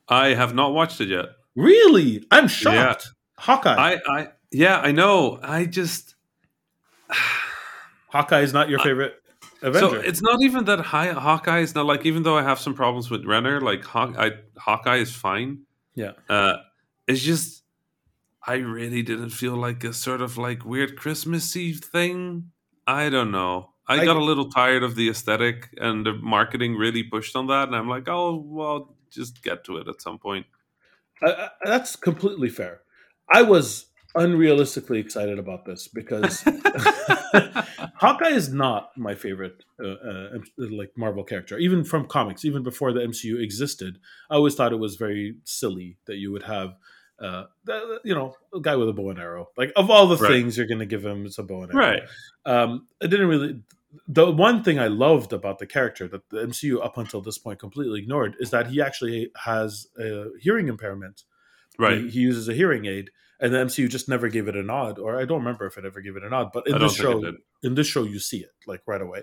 I have not watched it yet. Really? I'm shocked. Yeah. Hawkeye. I, I, yeah, I know. I just. Hawkeye is not your favorite Avenger. So it's not even that high, Hawkeye is not like even though I have some problems with Renner, like Haw- I, Hawkeye is fine. yeah. Uh, it's just I really didn't feel like a sort of like weird Christmassy thing. I don't know. I, I- got a little tired of the aesthetic and the marketing really pushed on that, and I'm like, oh well, just get to it at some point. I, that's completely fair. I was unrealistically excited about this because Hawkeye is not my favorite uh, uh, like Marvel character, even from comics, even before the MCU existed. I always thought it was very silly that you would have. Uh, you know, a guy with a bow and arrow. Like of all the Right. things you're going to give him, it's a bow and arrow. Right. Um, it didn't really. The one thing I loved about the character that the MCU up until this point completely ignored is that he actually has a hearing impairment. Right. He, he uses a hearing aid, and the MCU just never gave it a nod, or I don't remember if it ever gave it a nod. But in this show, in this show, you see it like right away.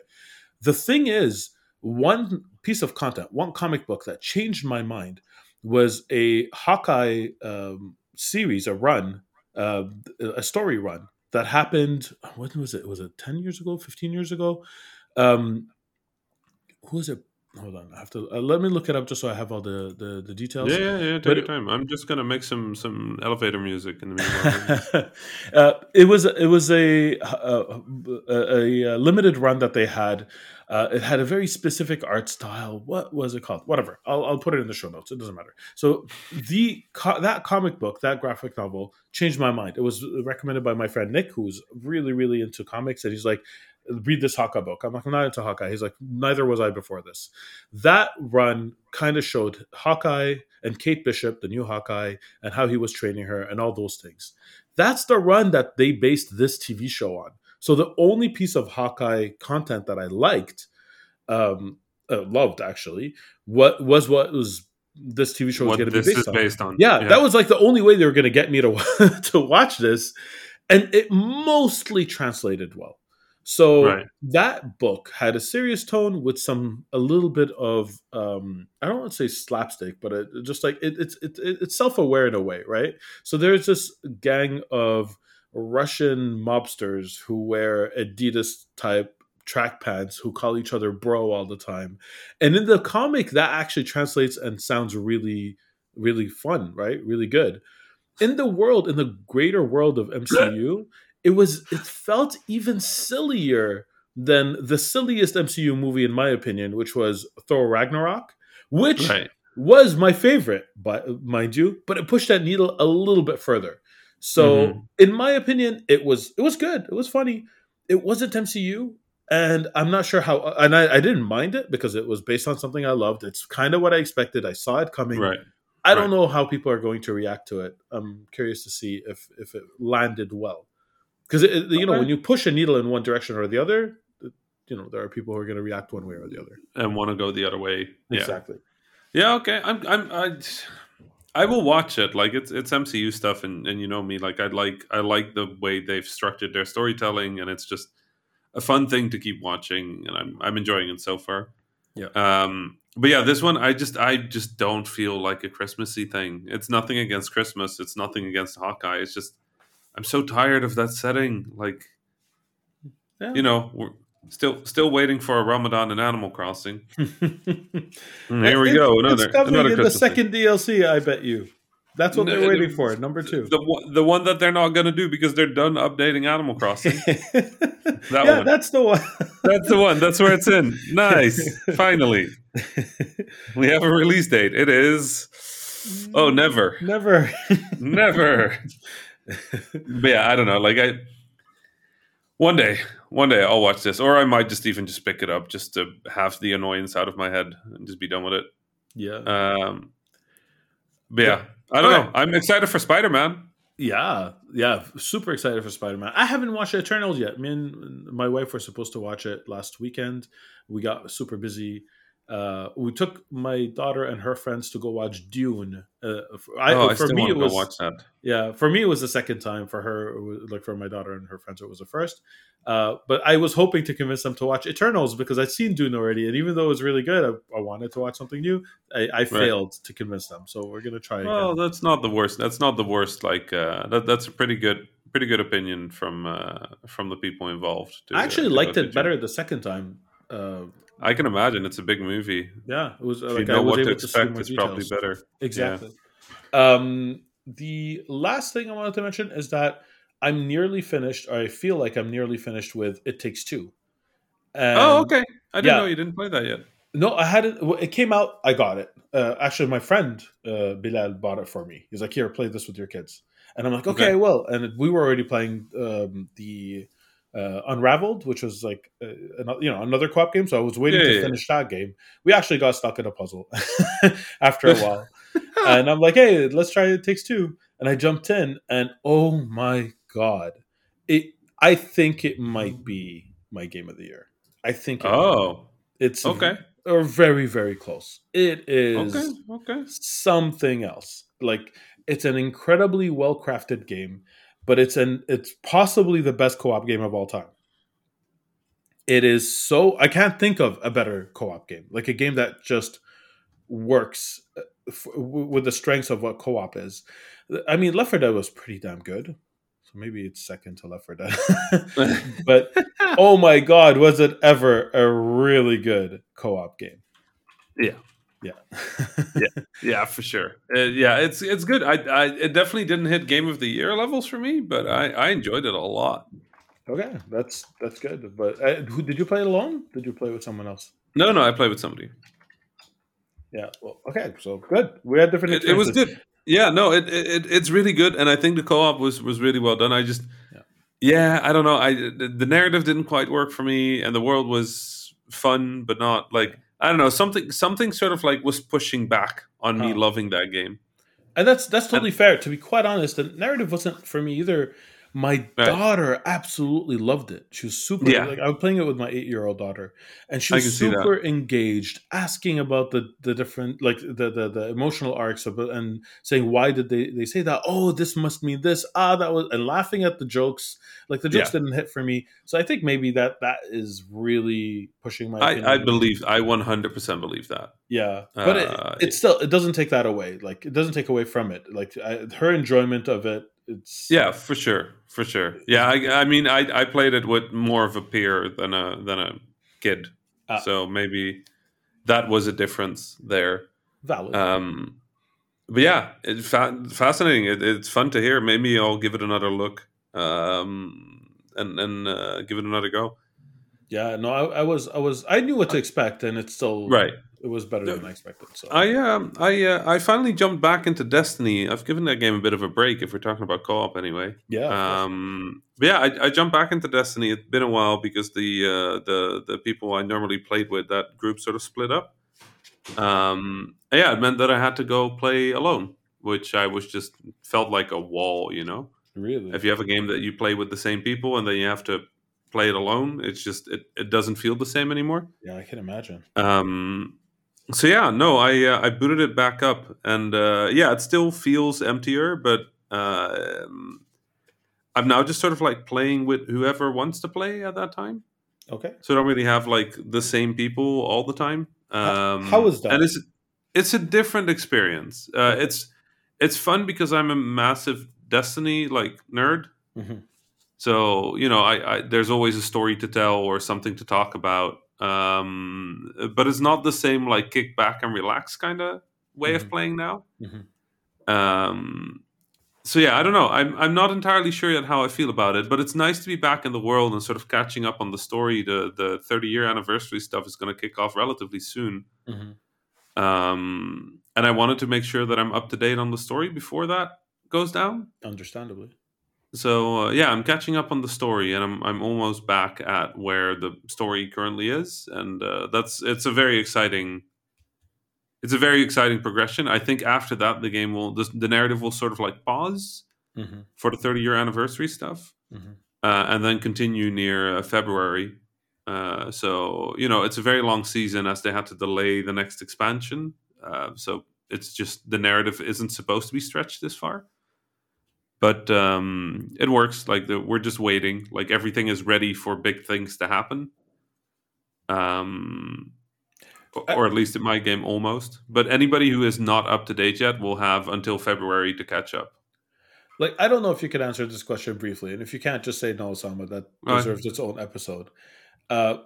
The thing is, one piece of content, one comic book that changed my mind was a Hawkeye um, series, a run, uh, a story run that happened. When was it? Was it ten years ago? Fifteen years ago? Um, who was it? Hold on, I have to uh, let me look it up just so I have all the the, the details. Yeah, yeah, yeah. Take But your time. I'm just gonna make some some elevator music in the meanwhile. uh, it was it was a a, a, a limited run that they had. Uh, it had a very specific art style. What was it called? Whatever. I'll, I'll put it in the show notes. It doesn't matter. So the co- that comic book, that graphic novel, changed my mind. It was recommended by my friend Nick, who's really really into comics, and he's like, "Read this Hawkeye book." I'm like, "I'm not into Hawkeye." He's like, "Neither was I before this." That run kind of showed Hawkeye and Kate Bishop, the new Hawkeye, and how he was training her, and all those things. That's the run that they based this TV show on. So the only piece of Hawkeye content that I liked, um, uh, loved actually, what was what was this TV show was going to be based is on. based on. Yeah, that was like the only way they were going to get me to to watch this, and it mostly translated well. So Right. that book had a serious tone with some a little bit of um, I don't want to say slapstick, but it, just like it, it's it, it, it's self aware in a way, right? So there's this gang of Russian mobsters who wear Adidas type track pants who call each other bro all the time. And in the comic that actually translates and sounds really really fun, right? Really good. In the world in the greater world of MCU, it was it felt even sillier than the silliest MCU movie in my opinion, which was Thor Ragnarok, which right. was my favorite, but mind you, but it pushed that needle a little bit further. So, Mhm. in my opinion, it was it was good. It was funny. It wasn't MCU, and I'm not sure how. And I, I didn't mind it because it was based on something I loved. It's kind of what I expected. I saw it coming. Right. I don't right. know how people are going to react to it. I'm curious to see if if it landed well, because you know when you push a needle in one direction or the other, you know there are people who are going to react one way or the other. And want to go the other way. Yeah. Exactly. Yeah, okay. I'm I'm I I will watch it. Like it's it's MCU stuff and and you know me like I like I like the way they've structured their storytelling and it's just a fun thing to keep watching and I'm I'm enjoying it so far. Yeah. Um but yeah, this one I just I just don't feel like a Christmassy thing. It's nothing against Christmas. It's nothing against Hawkeye. It's just I'm so tired of that setting. Like Yeah. you know, we're still still waiting for a Ramadan in Animal Crossing. And hmm, here we go. Another coming another in the Christmas thing. second DLC. I bet you. That's what they're waiting for. Number two. The one, the one that they're not going to do because they're done updating Animal Crossing. yeah, one. that's the one. That's the one. That's where it's in. Nice. Finally, we have a release date. It is. Oh, never, Never. never. But yeah, I don't know. Like I, One day, one day I'll watch this, or I might just even just pick it up just to have the annoyance out of my head and just be done with it. Yeah. Um, but yeah, I don't know. I'm excited for Spider Man. Yeah, yeah, super excited for Spider Man. I haven't watched Eternals yet. Me and my wife were supposed to watch it last weekend. We got super busy. Uh, we took my daughter and her friends to go watch Dune. Uh, for, I, oh, I for still me, want it to was watch that. yeah. For me, it was the second time. For her, it was, like for my daughter and her friends, it was the first. Uh, but I was hoping to convince them to watch Eternals because I'd seen Dune already, and even though it was really good, I, I wanted to watch something new. I, I failed to convince them, so we're gonna try again. Well, that's not the worst. That's not the worst. Like uh, that. That's a pretty good, pretty good opinion from uh, from the people involved. to- I actually to liked it better the second time. Uh, I can imagine it's a big movie. yeah, it was uh, If like you I know was what to to expect, more it's probably better. Exactly. Um, the last thing I wanted to mention is that I'm nearly finished, or I feel like I'm nearly finished with It Takes Two. And oh, okay. I didn't yeah. know you didn't play that yet. No, I hadn't. well, It came out. I got it. Uh, actually, my friend uh, Bilal bought it for me. He's like, "Here, play this with your kids." And I'm like, "Okay, Okay. well." And we were already playing um, the uh, Unraveled, which was like uh, another, you know another co-op game. So I was waiting Yeah, to yeah, finish that game. We actually got stuck in a puzzle after a while, and I'm like, "Hey, let's try It Takes Two. And I jumped in, and oh my god, it! I think it might be my game of the year. I think. It Oh, it's okay. or very very close. It is Okay. Okay. something else. Like it's an incredibly well crafted game, but it's an it's possibly the best co op game of all time. It is so I can't think of a better co op game, like a game that just works uh, f- with the strengths of what co op is. I mean, Left 4 Dead was pretty damn good. So maybe it's second to Left 4 Dead. but oh my god, was it ever a really good co-op game? Yeah. Yeah. Yeah, yeah, for sure. Uh, yeah, it's it's good. I, I it definitely didn't hit game of the year levels for me, but I I enjoyed it a lot. okay, that's that's good. But uh, who did you play it alone? Did you play with someone else? No, no, I played with somebody. Yeah. Well, okay, so good. We had different. It, it was good. Yeah, no, it, it it's really good, and I think the co-op was was really well done. I just, Yeah. yeah, I don't know. I the, the narrative didn't quite work for me, and the world was fun, but not like I don't know something something sort of like was pushing back on me loving that game. and that's that's totally fair. To be quite honest, the narrative wasn't for me either. My Right. daughter absolutely loved it. She was super. Yeah. Like I was playing it with my eight-year-old daughter, and she was can see that. super engaged, asking about the the different like the the, the emotional arcs of it, and saying why did they they say that? Oh, this must mean this. Ah, that was and laughing at the jokes. Like the jokes didn't hit for me, so I think maybe that that is really pushing my. I, I believe I one hundred percent believe that. Yeah, but Uh, it, it still it doesn't take that away. Like it doesn't take away from it. Like I, her enjoyment of it. It's Yeah, for sure, for sure. Yeah, I, I mean, I, I played it with more of a peer than a than a kid, Ah. so maybe that was a difference there. valid. Um, but yeah, it's fa- fascinating. It, it's fun to hear. Maybe I'll give it another look um, and and uh, give it another go. yeah, no, I, I was I was I knew what to expect, and it's still Right. It was better than I expected. So I um I uh, I finally jumped back into Destiny. I've given that game a bit of a break if we're talking about co-op anyway. yeah. Um, but yeah, I, I jumped back into Destiny. It's been a while because the uh, the the people I normally played with that group sort of split up. Um, yeah, it meant that I had to go play alone, which I was just felt like a wall. You know, really. if you have a game that you play with the same people and then you have to play it alone, it's just it, it doesn't feel the same anymore. yeah, I can imagine. Um, so yeah, no, I uh, I booted it back up, and uh, yeah, it still feels emptier, but uh, I'm now just sort of like playing with whoever wants to play at that time. Okay, So I don't really have like the same people all the time. Um, How- is that? And it's it's a different experience. Uh, it's it's fun because I'm a massive Destiny like nerd. Mhm. So you know, I, I there's always a story to tell or something to talk about. Um, but it's not the same like kick back and relax kind of way of Mhm. playing now. Mhm. Um, so yeah, I don't know. I'm I'm not entirely sure yet how I feel about it, but it's nice to be back in the world and sort of catching up on the story. The the 30 year anniversary stuff is going to kick off relatively soon. Mhm. Um, and I wanted to make sure that I'm up to date on the story before that goes down. understandably. So uh, yeah, I'm catching up on the story, and I'm I'm almost back at where the story currently is, and uh, that's it's a very exciting. It's a very exciting progression. I think after that, the game will the, the narrative will sort of like pause Mm-hmm. for the 30 year anniversary stuff, Mm-hmm. uh, and then continue near uh, February. Uh, so you know, it's a very long season as they had to delay the next expansion. Uh, so it's just the narrative isn't supposed to be stretched this far but um, it works. Like the, we're just waiting. Like everything is ready for big things to happen. Um, or, or at least in my game, almost. But anybody who is not up to date yet will have until February to catch up. Like I don't know if you can answer this question briefly, and if you can't, just say no, Osama. That Right. deserves its own episode. Uh,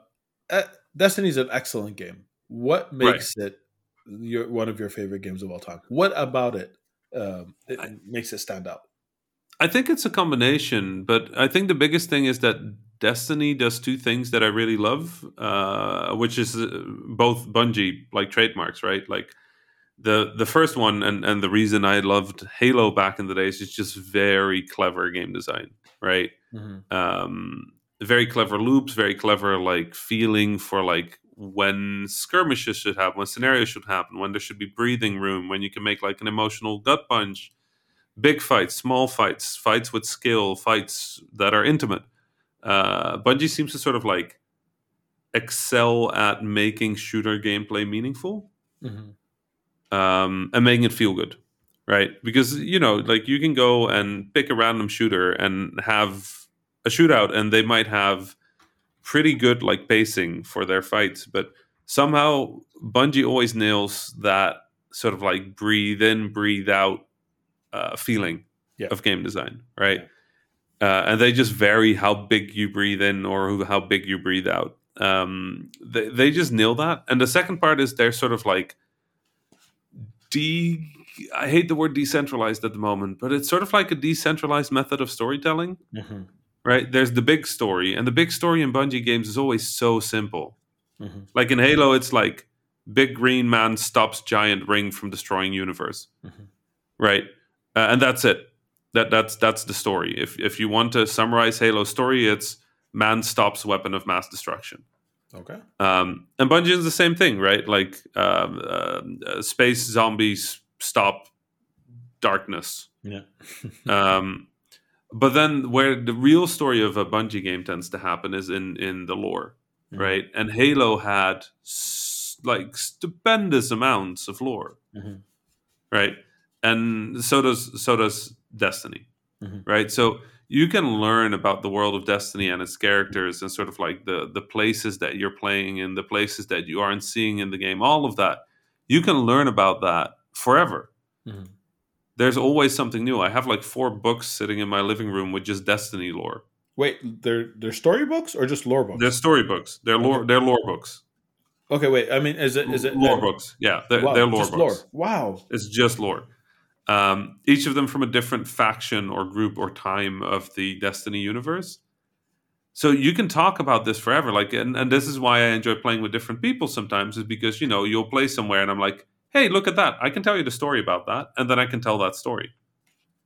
uh, Destiny is an excellent game. What makes it your one of your favorite games of all time? What about it, um, it I- makes it stand out? I think it's a combination, but I think the biggest thing is that Destiny does two things that I really love, uh, which is uh, both Bungie like trademarks, right? Like the the first one, and and the reason I loved Halo back in the days is just very clever game design, right? Mm-hmm. um, very clever loops, very clever like feeling for like when skirmishes should happen, when scenarios should happen, when there should be breathing room, when you can make like an emotional gut punch, big fights, small fights, fights with skill, fights that are intimate. Uh, Bungie seems to sort of like excel at making shooter gameplay meaningful Mm-hmm. um, and making it feel good, right? Because you know, like you can go and pick a random shooter and have a shootout, and they might have pretty good like pacing for their fights, but somehow Bungie always nails that sort of like breathe in, breathe out uh, feeling Yeah. of game design, right? Uh, and they just vary how big you breathe in or who, how big you breathe out. Um, they, they just nail that. And the second part is they're sort of like de I hate the word decentralized at the moment, but it's sort of like a decentralized method of storytelling, Mm-hmm. right? There's the big story, and the big story in Bungie games is always so simple. Mm-hmm. Like in Halo, it's like big green man stops giant ring from destroying universe, Mhm. right? Uh, and that's it. That that's that's the story. If if you want to summarize Halo's story, it's man stops weapon of mass destruction. Okay. Um, and Bungie is the same thing, right? Like um, uh, uh, space zombies stop darkness. Yeah. Um, but then, where the real story of a Bungie game tends to happen is in in the lore, Mhm. right? And Halo had s- like stupendous amounts of lore, Mhm. right? And so does so does Destiny, Mhm. right? So you can learn about the world of Destiny and its characters and sort of like the the places that you're playing and the places that you aren't seeing in the game. All of that you can learn about that forever. Mhm. There's always something new. I have like four books sitting in my living room with just Destiny lore. Wait, they're they're storybooks or just lore books? They're storybooks. They're lore. Okay. They're lore books. okay, wait. I mean, is it is it lore uh, books? Yeah, they're, wow, they're lore books. lore. Wow. It's just lore. Um, each of them from a different faction or group or time of the Destiny universe. So you can talk about this forever. Like, and, and this is why I enjoy playing with different people sometimes, is because you know you'll play somewhere and I'm like, hey, look at that. I can tell you the story about that, and then I can tell that story.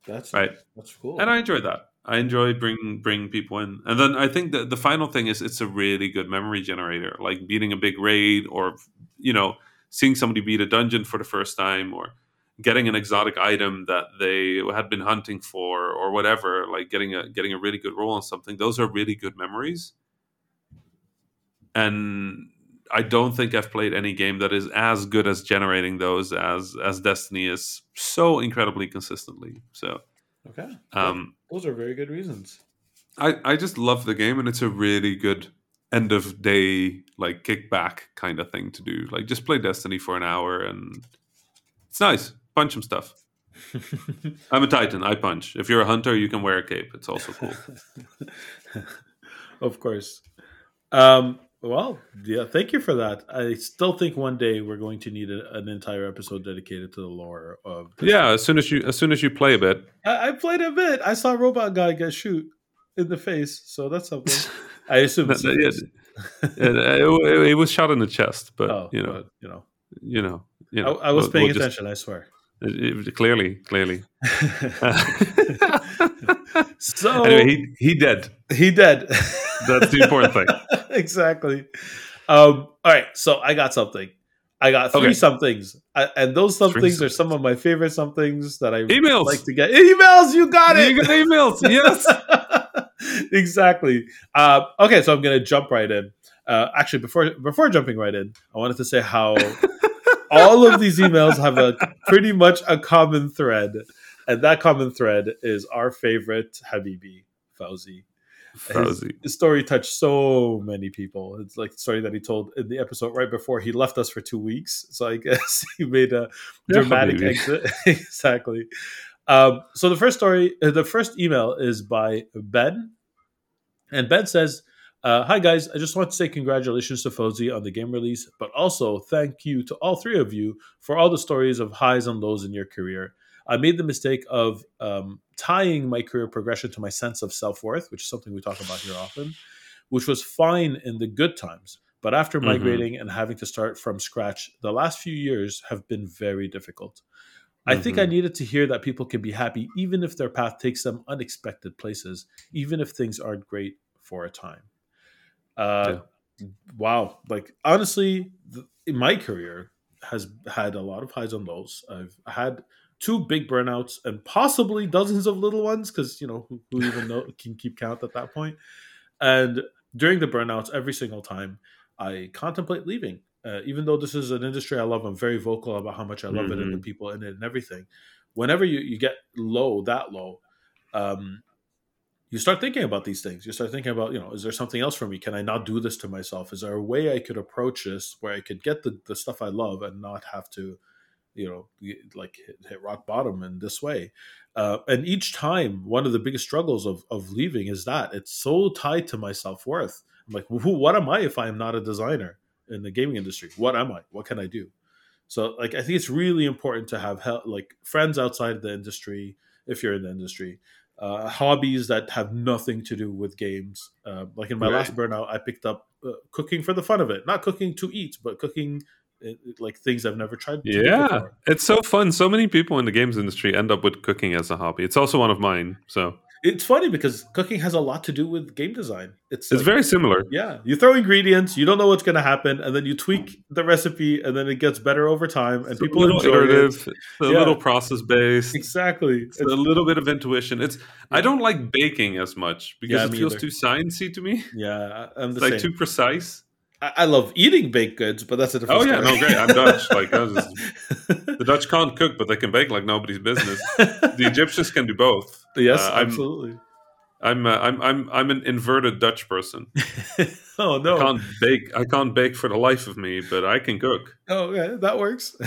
That's Right. That's cool. and I enjoy that. I enjoy bringing bringing people in, and then I think that the final thing is it's a really good memory generator, like beating a big raid, or you know, seeing somebody beat a dungeon for the first time, or getting an exotic item that they had been hunting for, or whatever. Like getting a getting a really good roll on something. Those are really good memories, and I don't think I've played any game that is as good as generating those as as Destiny is so incredibly consistently. So. okay. Um, Those are very good reasons. I, I just love the game and it's a really good end of day like kickback kind of thing to do. Like just play Destiny for an hour and it's nice. Punch some stuff. I'm a Titan. I punch. If you're a hunter, you can wear a cape. It's also cool. of course. Um, well, yeah, thank you for that. I still think one day we're going to need a, an entire episode dedicated to the lore of. yeah, as soon as you as soon as you play a bit, I, I played a bit. I saw a robot guy get shoot in the face, so that's something. I assume. It's Yeah, it, it- it was shot in the chest, but oh, you know, but, you know, you know, you I, know. I was we'll- paying we'll just- attention. I swear. It- it- clearly, clearly. So anyway, he he dead. he dead. That's the important thing. exactly. Um, all right, so I got something. I got three Okay. somethings, I, and those somethings are some of my favorite somethings that I Emails. like to get. Emails, you got it. You got emails. Yes. exactly. Uh, okay, so I'm going to jump right in. Uh, actually, before before jumping right in, I wanted to say how all of these emails have a pretty much a common thread, and that common thread is our favorite Habibi Fawzi. Fawzi. His story touched so many people. It's like the story that he told in the episode right before he left us for two weeks. So I guess he made a dramatic Habibi. exit. exactly. Um, so the first story, uh, the first email is by Ben, and Ben says, uh, "Hi guys, I just want to say congratulations to Fawzi on the game release, but also thank you to all three of you for all the stories of highs and lows in your career. I made the mistake of um, tying my career progression to my sense of self worth, which is something we talk about here often, which was fine in the good times." But after Mhm. migrating and having to start from scratch, the last few years have been very difficult. I think I Mhm. needed to hear that people can be happy even if their path takes them unexpected places, even if things aren't great for a time. Uh, Wow. Like, honestly, th- in my career has had a lot of highs and lows. I've had two big burnouts and possibly dozens of little ones because, you know, who, who even know, can keep count at that point. And during the burnouts, every single time, I contemplate leaving. Uh, even though this is an industry I love, I'm very vocal about how much I love it and the Mhm. people in it and everything. Whenever you, you get low, that low, um, you start thinking about these things. You start thinking about, you know, is there something else for me? Can I not do this to myself? Is there a way I could approach this where I could get the, the stuff I love and not have to, you know, like hit, hit rock bottom in this way? Uh, and each time, one of the biggest struggles of, of leaving is that it's so tied to my self worth. I'm like, who, what am I if I am not a designer in the gaming industry? What am I? What can I do? So, like, I think it's really important to have hel- like friends outside the industry if you're in the industry, uh, hobbies that have nothing to do with games. Uh, like in my Right. last burnout, I picked up uh, cooking for the fun of it, not cooking to eat, but cooking uh, like things I've never tried. Yeah, it's so fun. So many people in the games industry end up with cooking as a hobby. It's also one of mine. So it's funny because cooking has a lot to do with game design. It's it's like- very similar. Yeah, you throw ingredients, you don't know what's going to happen, and then you tweak the recipe, and then it gets better over time, and It's people a little enjoy it. iterative, it's a Yeah. little process based. Exactly. It's a little bit of intuition. It's I don't like baking as much because Yeah, it feels either. too sciencey to me. yeah, I'm the It's like same. too precise. I, I love eating baked goods, but that's a different Oh yeah, story. no, great. I'm Dutch. Like I was the Dutch can't cook, but they can bake like nobody's business. The Egyptians can do both. yes, Uh, I'm- absolutely. I'm uh, I'm I'm I'm an inverted Dutch person. oh no! I can't bake. I can't bake for the life of me, but I can cook. Oh, yeah, that works.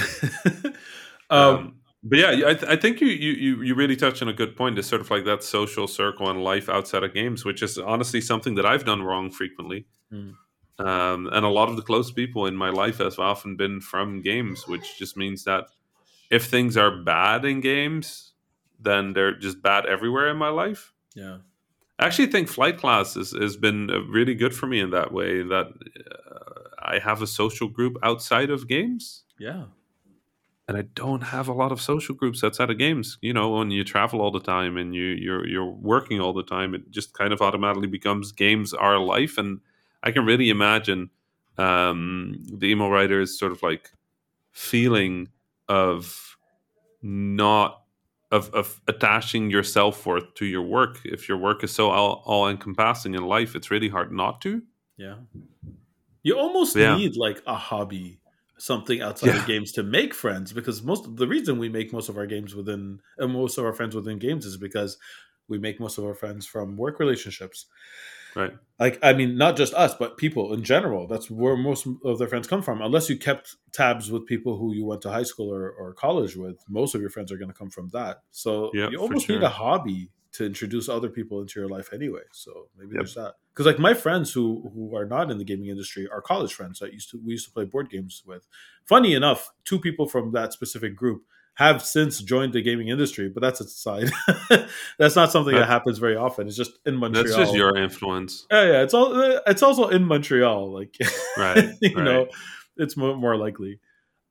Um, um, but yeah, I, th- I think you, you you you really touch on a good point. It's sort of like that social circle and life outside of games, which is honestly something that I've done wrong frequently. Mm. Um, and a lot of the close people in my life have often been from games, which just means that if things are bad in games, then they're just bad everywhere in my life. yeah, I actually think flight class has, has been really good for me in that way. That uh, I have a social group outside of games, yeah, and I don't have a lot of social groups outside of games. You know, when you travel all the time and you you're you're working all the time, it just kind of automatically becomes games are life. And I can really imagine um, the emo writers sort of like feeling of not of, of attaching your self worth to your work. If your work is so all, all encompassing in life, it's really hard not to. yeah. You almost Yeah. need like a hobby, something outside Yeah. of games to make friends. Because most the reason we make most of our games within and most of our friends within games is because we make most of our friends from work relationships. Right. like i mean not just us but people in general. That's where most of their friends come from. Unless you kept tabs with people who you went to high school or, or college with most of your friends are going to come from that. So Yeah, you almost need a hobby to introduce other people into your life anyway. So maybe Yep. there's that. Because like my friends who who are not in the gaming industry are college friends that used to we used to play board games with. Funny enough two people from that specific group have since joined the gaming industry but that's a side that's not something that happens very often it's just in montreal That's just your influence. yeah, yeah, it's all it's also in Montreal, like Right, you right. know, it's more, more likely.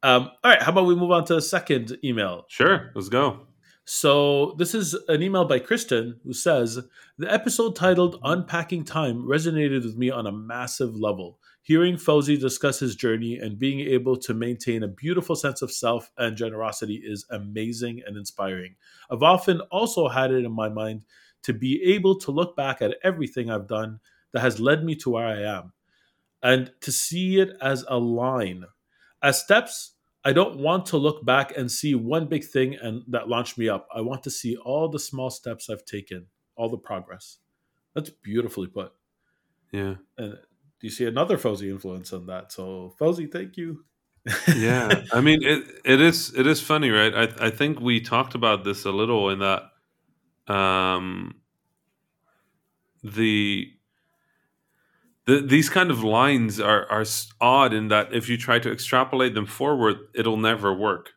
Um, all right, how about we move on to a second email? Sure, let's go. So this is an email by Kristen who says the episode titled "Unpacking Time" resonated with me on a massive level. Hearing Fawzi discuss his journey and being able to maintain a beautiful sense of self and generosity is amazing and inspiring. I've often also had it in my mind to be able to look back at everything I've done that has led me to where I am and to see it as a line. As steps, I don't want to look back and see one big thing and that launched me up. I want to see all the small steps I've taken, all the progress. That's beautifully put. Yeah. And you see another Fawzi influence on that? So Fawzi, thank you. yeah. I mean it it is it is funny, right? I I think we talked about this a little in that um the the, these kind of lines are are odd in that if you try to extrapolate them forward, it'll never work.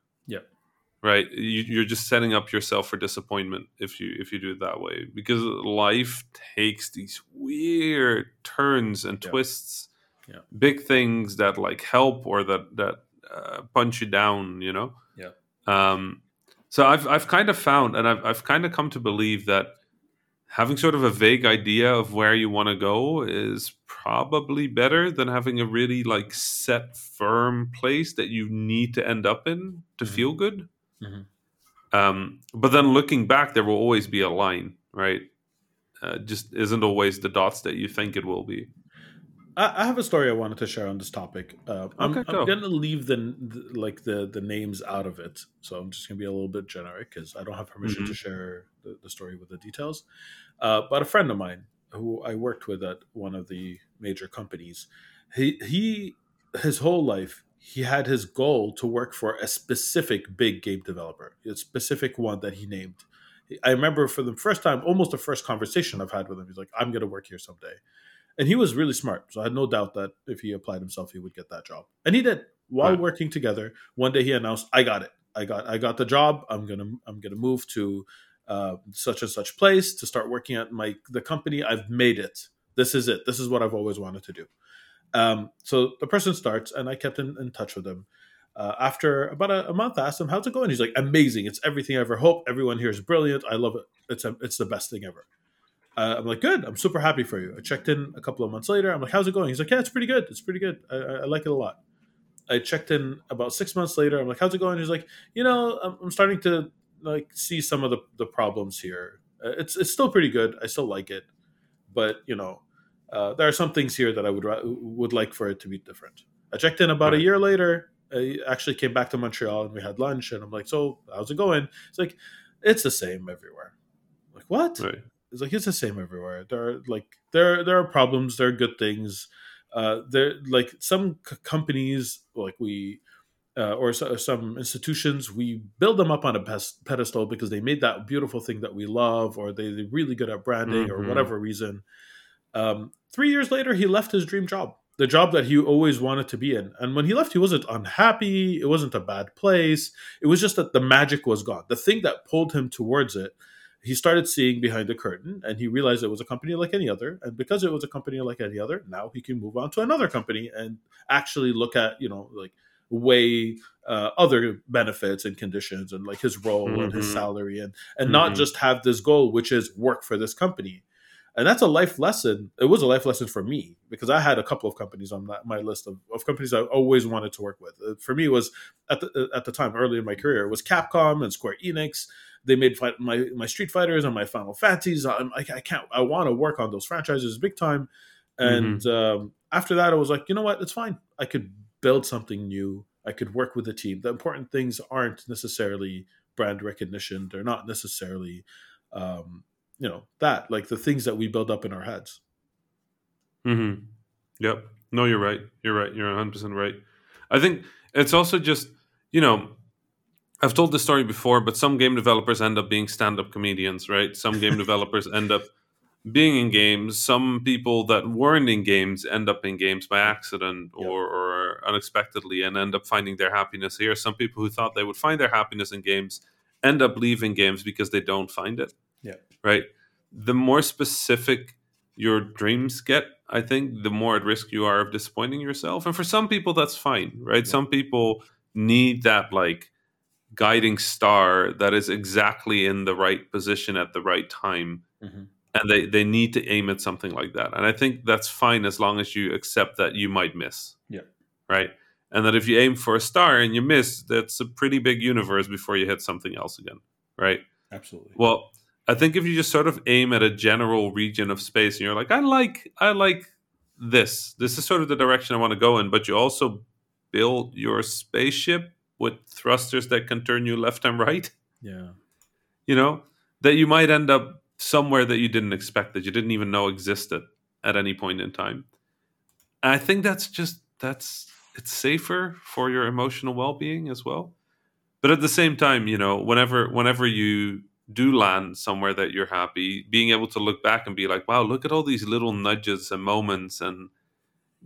Right. You, you're just setting up yourself for disappointment if you if you do it that way because life takes these weird turns and Yeah. twists. Yeah. Big things that like help or that that uh, punch you down. You know. Yeah. Um. So I've I've kind of found and I've I've kind of come to believe that having sort of a vague idea of where you want to go is probably better than having a really like set firm place that you need to end up in to Mhm. feel good Mhm. um, but then looking back there will always be a line right uh, just isn't always the dots that you think it will be I, I have a story I wanted to share on this topic. Uh, I'm, Okay, I'm going to leave the, the like the the names out of it, so I'm just going to be a little bit generic because I don't have permission to share the, the story with the details. Uh, but a friend of mine who I worked with at one of the major companies, he he his whole life he had his goal to work for a specific big game developer, a specific one that he named. I remember for the first time, almost the first conversation I've had with him, he's like, "I'm going to work here someday." and he was really smart so i had no doubt that if he applied himself he would get that job. And he did while Right. working together. One day he announced i got it. I got i got the job. I'm gonna i'm gonna move to uh, such and such place to start working at my the company. I've made it. This is it. This is what i've always wanted to do um, so the person starts and i kept in, in touch with him uh, after about a, a month I asked him how's it going he's like amazing it's everything i ever hoped everyone here is brilliant i love it it's a, it's the best thing ever uh, I'm like, good. I'm super happy for you. I checked in a couple of months later. I'm like, how's it going? He's like, yeah, it's pretty good. It's pretty good. I, I I like it a lot. I checked in about six months later. I'm like, how's it going? He's like, you know, I'm, I'm starting to like see some of the, the problems here. Uh, it's it's still pretty good. I still like it, but you know, uh, there are some things here that I would would like for it to be different. I checked in about a year later. I actually came back to Montreal and we had lunch. And I'm like, so how's it going? It's like, it's the same everywhere. I'm like what? right It's like it's the same everywhere. There are like there there are problems. There are good things. Uh, there like some c- companies like we uh, or so, some institutions we build them up on a pes- pedestal because they made that beautiful thing that we love or they, they're really good at branding or Mhm. whatever reason. Um, three years later, he left his dream job, the job that he always wanted to be in. And when he left, he wasn't unhappy. It wasn't a bad place. It was just that the magic was gone. The thing that pulled him towards it he started seeing behind the curtain and he realized it was a company like any other and because it was a company like any other now he can move on to another company and actually look at you know like weigh uh, other benefits and conditions and like his role and his Mhm. salary and and not Mhm. just have this goal which is work for this company and that's a life lesson it was a life lesson for me because i had a couple of companies on that, my list of, of companies i always wanted to work with Uh, for me it was at the, at the time early in my career it was capcom and square enix they made fight, my my Street Fighters and my Final Fantasies. I, I can't. I want to work on those franchises big time. And um, after that, I was like, you know what? It's fine. I could build something new. I could work with a team. The important things aren't necessarily brand recognition. They're not necessarily, um, you know, that like the things that we build up in our heads. mm-hmm Yep. No, you're right. You're right. You're 100 percent right. I think it's also just you know, I've told this story before, but some game developers end up being stand-up comedians, right? Some game developers end up being in games. Some people that weren't in games end up in games by accident Yep. or, or unexpectedly and end up finding their happiness here. Some people who thought they would find their happiness in games end up leaving games because they don't find it. Yeah. Right. The more specific your dreams get, I think, the more at risk you are of disappointing yourself. And for some people, that's fine, right? Yeah. Some people need that like guiding star that is exactly in the right position at the right time Mhm. and they they need to aim at something like that and i think that's fine as long as you accept that you might miss Yeah. right and that if you aim for a star and you miss that's a pretty big universe before you hit something else again right Absolutely. well i think if you just sort of aim at a general region of space and you're like i like i like this. This is sort of the direction i want to go in but you also build your spaceship with thrusters that can turn you left and right yeah. you know that you might end up somewhere that you didn't expect that you didn't even know existed at any point in time. And i think that's just that's it's safer for your emotional well-being as well. But at the same time you know whenever whenever you do land somewhere that you're happy being able to look back and be like wow look at all these little nudges and moments and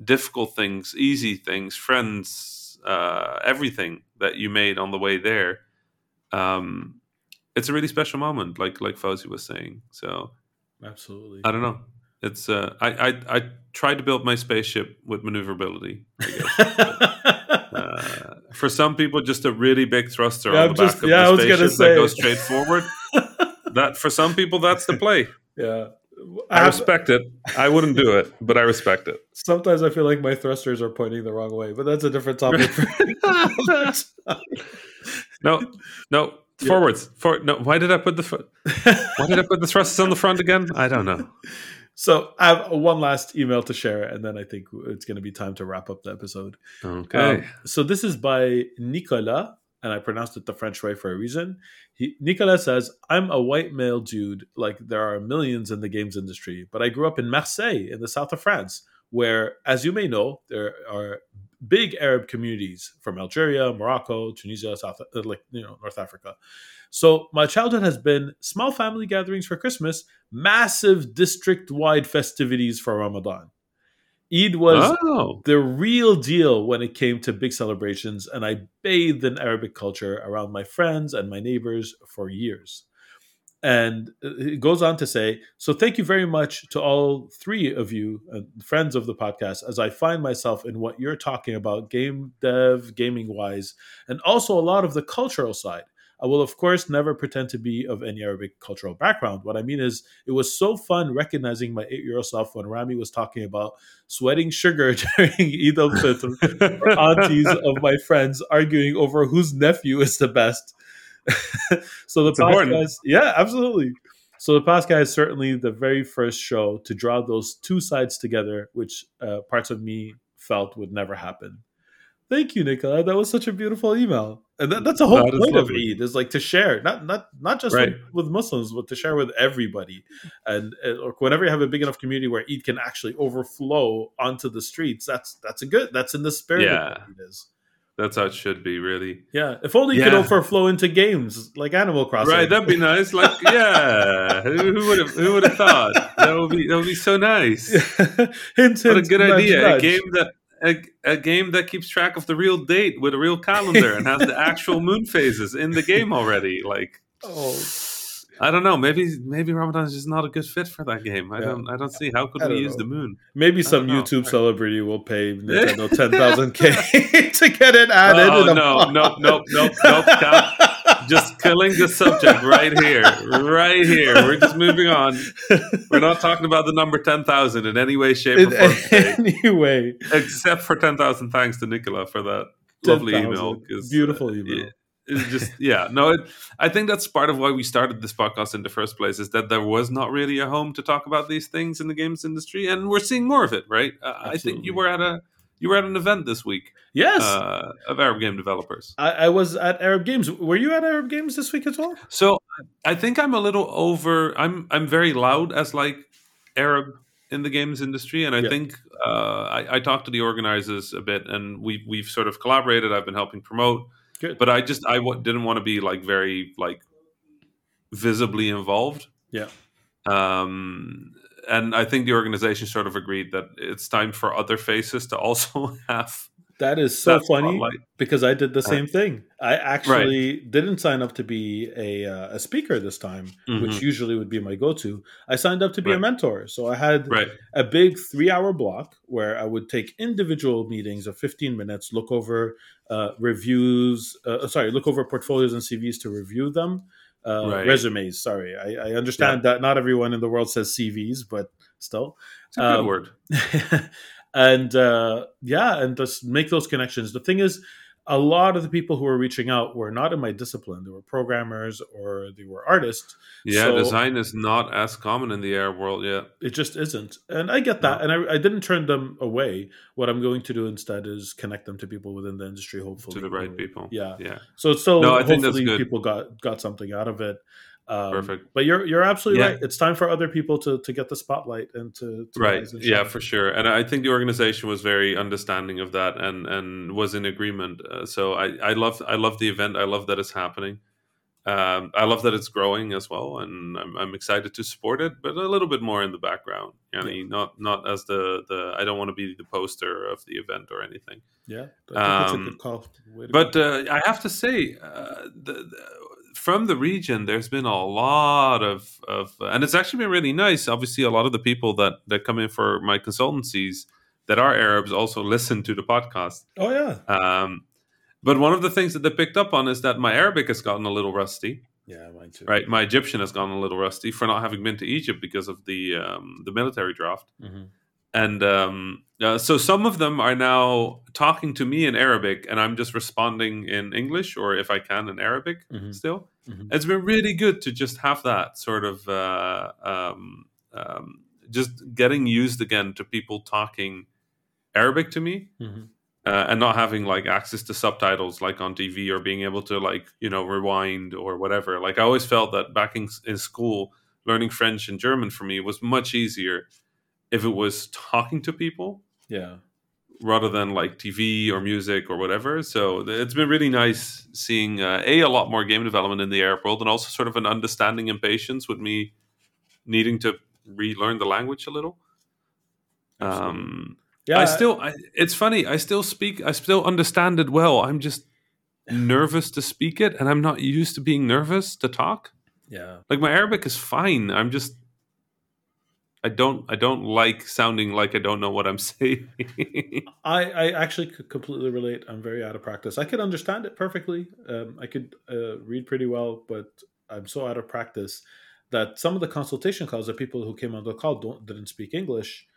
difficult things easy things friends uh, everything that you made on the way there um, it's a really special moment like like Fawzi was saying so Absolutely. I don't know. It's uh, I, I I tried to build my spaceship with maneuverability. I guess. uh, for some people, just a really big thruster Yeah, on the back just- of yeah, I the spaceship that goes straight forward. that for some people, that's the play. yeah. I have- respect it. I wouldn't do it, but I respect it. sometimes I feel like my thrusters are pointing the wrong way, but that's a different topic. No, no. Yeah. Forwards, for no. Why did I put the fr- why did I put the thrusters on the front again? I don't know. so I have one last email to share, and then I think it's going to be time to wrap up the episode. Okay, Um, so this is by Nicolas, and I pronounced it the French way for a reason. He, Nicolas says, "I'm a white male dude. Like there are millions in the games industry, but I grew up in Marseille, in the south of France, where, as you may know, there are big Arab communities from Algeria, Morocco, Tunisia, South, uh, like you know, North Africa. So my childhood has been small family gatherings for Christmas, massive district-wide festivities for Ramadan." Eid was oh, the real deal when it came to big celebrations, and I bathed in Arabic culture around my friends and my neighbors for years. And it goes on to say, so thank you very much to all three of you, uh, friends of the podcast, as I find myself in what you're talking about, game dev, gaming wise, and also a lot of the cultural side. I will, of course, never pretend to be of any Arabic cultural background. What I mean is, it was so fun recognizing my eight year old self when Rami was talking about sweating sugar during Eid al Fitr or aunties of my friends arguing over whose nephew is the best. so the It's important. podcast, yeah, absolutely. So the podcast is certainly the very first show to draw those two sides together, which uh, parts of me felt would never happen. Thank you, Nicola. That was such a beautiful email, and that, that's a whole That point of. Eid is like to share, not not not just Right. with, with Muslims, but to share with everybody. And or whenever you have a big enough community where Eid can actually overflow onto the streets, that's that's a good. That's in the spirit Yeah. of Eid is. that's how it should be, really. Yeah, if only it could overflow into games like Animal Crossing. Right, that'd be nice. Like, yeah, who would have who would have thought that would be that would be so nice? hint, What a good nudge, idea! nudge. A game that a, a game that keeps track of the real date with a real calendar and has the actual moon phases in the game already. Like, Oh, I don't know. Maybe maybe Ramadan is just not a good fit for that game. I Yeah. don't I don't see how could we use know. the moon. maybe some know. YouTube celebrity will pay Nintendo ten thousand k to get it added. Oh, in a no, box. nope, nope, nope, nope, Cal. Just killing the subject right here, right here. We're just moving on. We're not talking about the number ten thousand in any way, shape, or form. today. any way. except for 10,000 thanks to Nicola for that lovely 10,000. email. Beautiful uh, email. it- it's just, yeah, no, it, I think that's part of why we started this podcast in the first place is that there was not really a home to talk about these things in the games industry. And we're seeing more of it, right? Uh, I think you were at a, you were at an event this week Yes, uh, of Arab game developers. I, I was at Arab Games. Were you at Arab Games this week as well? So I think I'm a little over. I'm I'm very loud as like Arab in the games industry, and I Yeah. think uh, I, I talked to the organizers a bit, and we we've sort of collaborated. I've been helping promote, Good. but I just I w- didn't want to be like very like visibly involved. Yeah. Um, and I think the organization sort of agreed that it's time for other faces to also have That is so that funny spotlight. because I did the Uh, same thing. I actually didn't sign up to be a uh, a speaker this time, which Mhm. usually would be my go to. I signed up to be a mentor, so I had Right. a big three hour block where I would take individual meetings of 15 minutes, look over uh, reviews, uh, sorry, look over portfolios and CVs to review them. Uh, Right. Resumes, sorry. I, I understand that not everyone in the world says CVs, but still. It's a good Um, word. and uh, yeah, and just make those connections. The thing is, a lot of the people who were reaching out were not in my discipline. They were programmers or they were artists. Yeah, so- design is not as common in the Arab world yet. It just isn't. And I get that. And I, I didn't turn them away. What I'm going to do instead is connect them to people within the industry, hopefully. To the right people. Yeah. Yeah. So still No, I think that's hopefully good. people got got something out of it. Um, Perfect. But you're you're absolutely Yeah. right. It's time for other people to to get the spotlight and to, to Right. Yeah, for sure. And I think the organization was very understanding of that and and was in agreement. Uh, so I I love I love the event. I love that it's happening. Um, I love that it's growing as well, and I'm, I'm excited to support it, but a little bit more in the background. You know, not not as the the I don't want to be the poster of the event or anything. Yeah, I think that's a Um. But go. uh, I have to say, uh, the, the, from the region, there's been a lot of, of, and it's actually been really nice. Obviously, a lot of the people that that come in for my consultancies that are Arabs also listen to the podcast. oh yeah, Um, but one of the things that they picked up on is that my Arabic has gotten a little rusty. yeah, mine too. Right, my Egyptian has gotten a little rusty for not having been to Egypt because of the um, the military draft Mhm. and um, uh, so some of them are now talking to me in Arabic, and I'm just responding in English or if I can in Arabic Mhm. still. Mhm. It's been really good to just have that sort of uh, um, um, just getting used again to people talking Arabic to me. Mhm. Uh, and not having like access to subtitles like on TV or being able to like you know rewind or whatever. Like I always felt that back in, in school, learning French and German for me was much easier if it was talking to people Yeah, rather than like TV or music or whatever. So it's been really nice seeing uh, a a lot more game development in the Arab world, and also sort of an understanding and patience with me needing to relearn the language a little. Um, yeah. I still, I, it's funny. I still speak. I still understand it well. I'm just nervous to speak it, and I'm not used to being nervous to talk. yeah, Like my Arabic is fine. I'm just. I don't. I don't like sounding like I don't know what I'm saying. I, I actually could completely relate. I'm very out of practice. I could understand it perfectly. Um, I could uh, read pretty well, but I'm so out of practice that some of the consultation calls are people who came on the call don't, didn't speak English.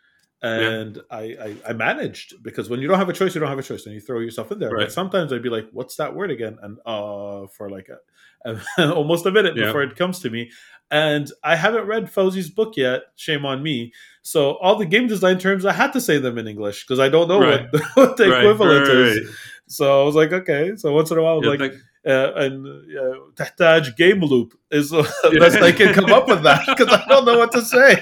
And I, I, I managed because when you don't have a choice, you don't have a choice, and you throw yourself in there. Right. But sometimes I'd be like, "What's that word again?" And uh, for like a, almost a minute before it comes to me. And I haven't read Fawzi's book yet. Shame on me. So all the game design terms, I had to say them in English because I don't know right. what, what, the right. equivalent right. is. So I was like, okay. So once in a while, I like, thank- uh, and uh, game loop is the best I can come up with that because I don't know what to say.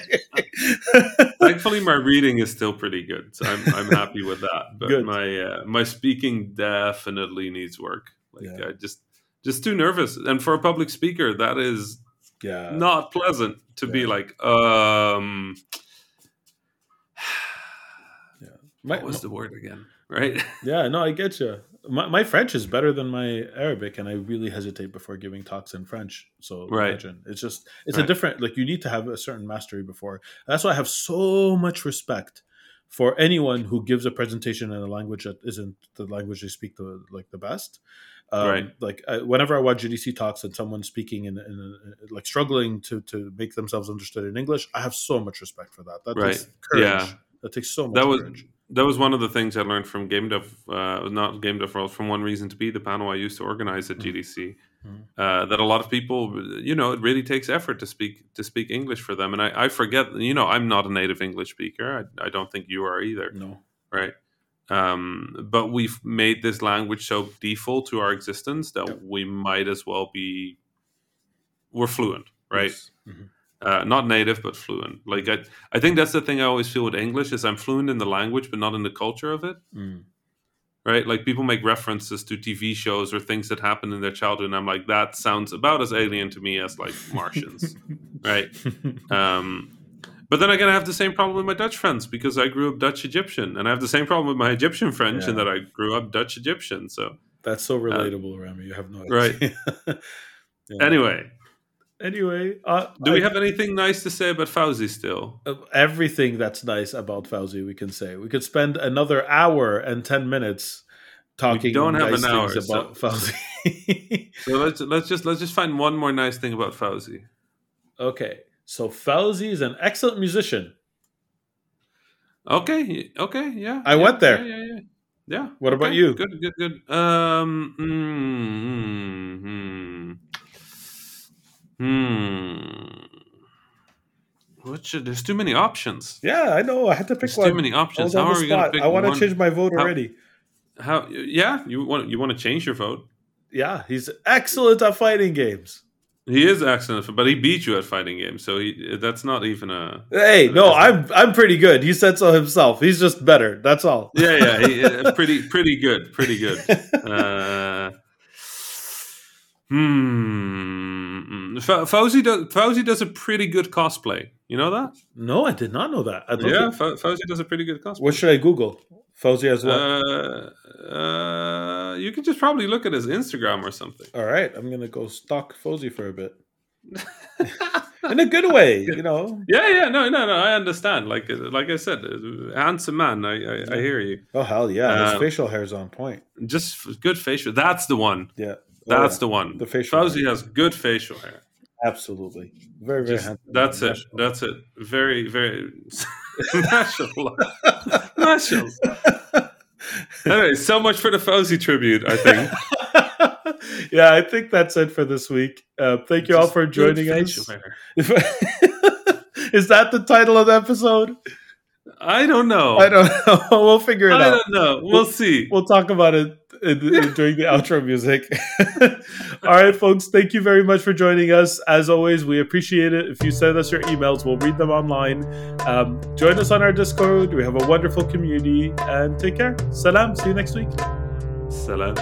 Thankfully, my reading is still pretty good, so I'm, I'm happy with that. But good. my uh, my speaking definitely needs work. Like yeah. I just just too nervous, and for a public speaker, that is yeah, not pleasant to be like, um, my, what was the word again? Right? yeah, no, I get you. My, my French is better than my Arabic, and I really hesitate before giving talks in French. So Right. imagine it's just it's a different like you need to have a certain mastery before. That's why I have so much respect for anyone who gives a presentation in a language that isn't the language they speak the like the best. Um, Right. Like I, whenever I watch GDC talks and someone's speaking in, in a, like struggling to to make themselves understood in English, I have so much respect for that. That Right. takes courage. Yeah. That takes so much That was courage. that was one of the things I learned from Game Dev, uh, not Game Dev World, from One Reason to Be, the panel I used to organize at Mhm. GDC. Mhm. Uh, that a lot of people, you know, it really takes effort to speak to speak English for them, and I, I forget. You know, I'm not a native English speaker. I, I don't think you are either, No. right? Um, but we've made this language so default to our existence that Yep. we might as well be we're fluent, right? Yes. Mhm. uh, not native but fluent like I, I think that's the thing i always feel with english is i'm fluent in the language but not in the culture of it Mm. right like people make references to tv shows or things that happened in their childhood and i'm like that sounds about as alien to me as like martians right um But then again, I have the same problem with my Dutch friends because I grew up Dutch Egyptian, and I have the same problem with my Egyptian French Yeah. in that I grew up Dutch Egyptian. So That's so relatable, Rami. You have no idea. Right. Yeah. anyway, Anyway, uh, do we I- have anything nice to say about Fawzi still? uh, everything that's nice about Fawzi? We can say we could spend another hour and ten minutes talking. don't have nice an hour, things so- about Fawzi. So let's let's just let's just find one more nice thing about Fawzi. okay, so Fawzi is an excellent musician. Okay, okay, yeah. I yeah, went there. Yeah, yeah, yeah. Yeah. What about you? Good, good, good. Um, Hmm. hmm, hmm. What should? There's too many options. Yeah, I know. I had to pick There's one. too many options. How are we going to pick I want to change my vote How- already. How? Yeah, you want you want to change your vote? Yeah, he's excellent at fighting games. He is excellent, but he beat you at fighting games, so he, that's not even a. Hey, no, I'm I'm pretty good. He said so himself. He's just better. That's all. Yeah, yeah, he, pretty, pretty good, pretty good. Uh, hmm. Fa- Fawzi does. Fawzi does a pretty good cosplay. You know that? no, I did not know that. Yeah, think- Fawzi does a pretty good cosplay. What should I Google? Fawzi as well. Uh, uh, you could just probably look at his Instagram or something. all right, I'm gonna go stalk Fawzi for a bit. In a good way, you know. Yeah, yeah, no, no, no. I understand. Like, like I said, handsome man. I, I, I hear you. Oh hell yeah, his Uh, facial hair is on point. Just good facial. That's the one. Yeah, That's Oh, the one. The facial Fawzi hair. has good facial hair. absolutely very very Just- handsome. that's it. Mashallah. That's it. Very, very. Mashallah. Mashallah. Anyway, so much for the Fawzi tribute. I think. yeah, I think that's it for this week. Uh, thank you all for joining us. Is that the title of the episode? I don't know. I don't know. we'll figure it I out. I don't know. We'll see. We'll talk about it during the outro music. All right, folks. Thank you very much for joining us. As always, we appreciate it. If you send us your emails, we'll read them online. Um, join us on our Discord. We have a wonderful community. And take care. Salam. See you next week. Salam.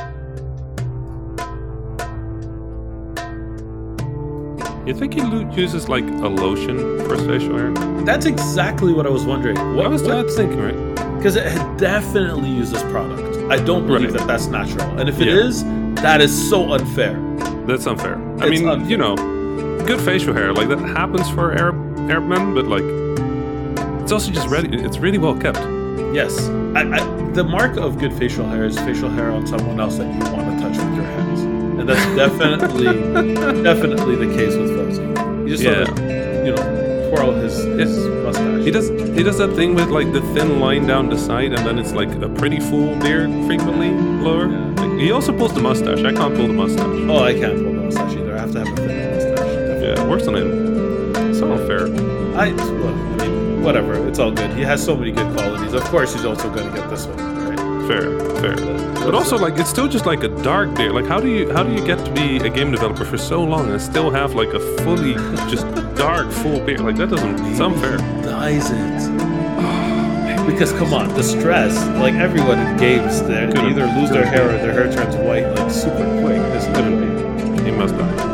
You think he lo- uses like a lotion for his facial hair? That's exactly what I was wondering. What was that thinking, right? Because it definitely uses product. I don't believe Right. that that's natural. And if it Yeah. is, that is so unfair. That's unfair. I It's mean, unfair. you know, good facial hair like that happens for Arab Arab men, but like it's also just ready. It's really well kept. Yes. I, I, the mark of good facial hair is facial hair on someone else that you want to touch with your hands. And that's definitely, definitely the case with Fawzi. You just Yeah. sort of, you know, twirl his, his mustache. He does he does that thing with like the thin line down the side, and then it's like a pretty full beard frequently lower. Like, he also pulls the mustache. I can't pull the mustache. Oh, I can't pull the mustache either. I have to have a thin mustache. Definitely. Yeah, it works on him. It's not fair. I, well, I mean, whatever. It's all good. He has so many good qualities. Of course, he's also going to get this one, right? Fair, fair. But also, like, it's still just like a dark beard. Like, how do you how do you get to be a game developer for so long and still have like a fully just dark full beard? Like, that doesn't sound fair. dyes it. Because come on, the stress. Like everyone in games, they either lose their hair or their hair turns white like super quick. This Could've- He must dye.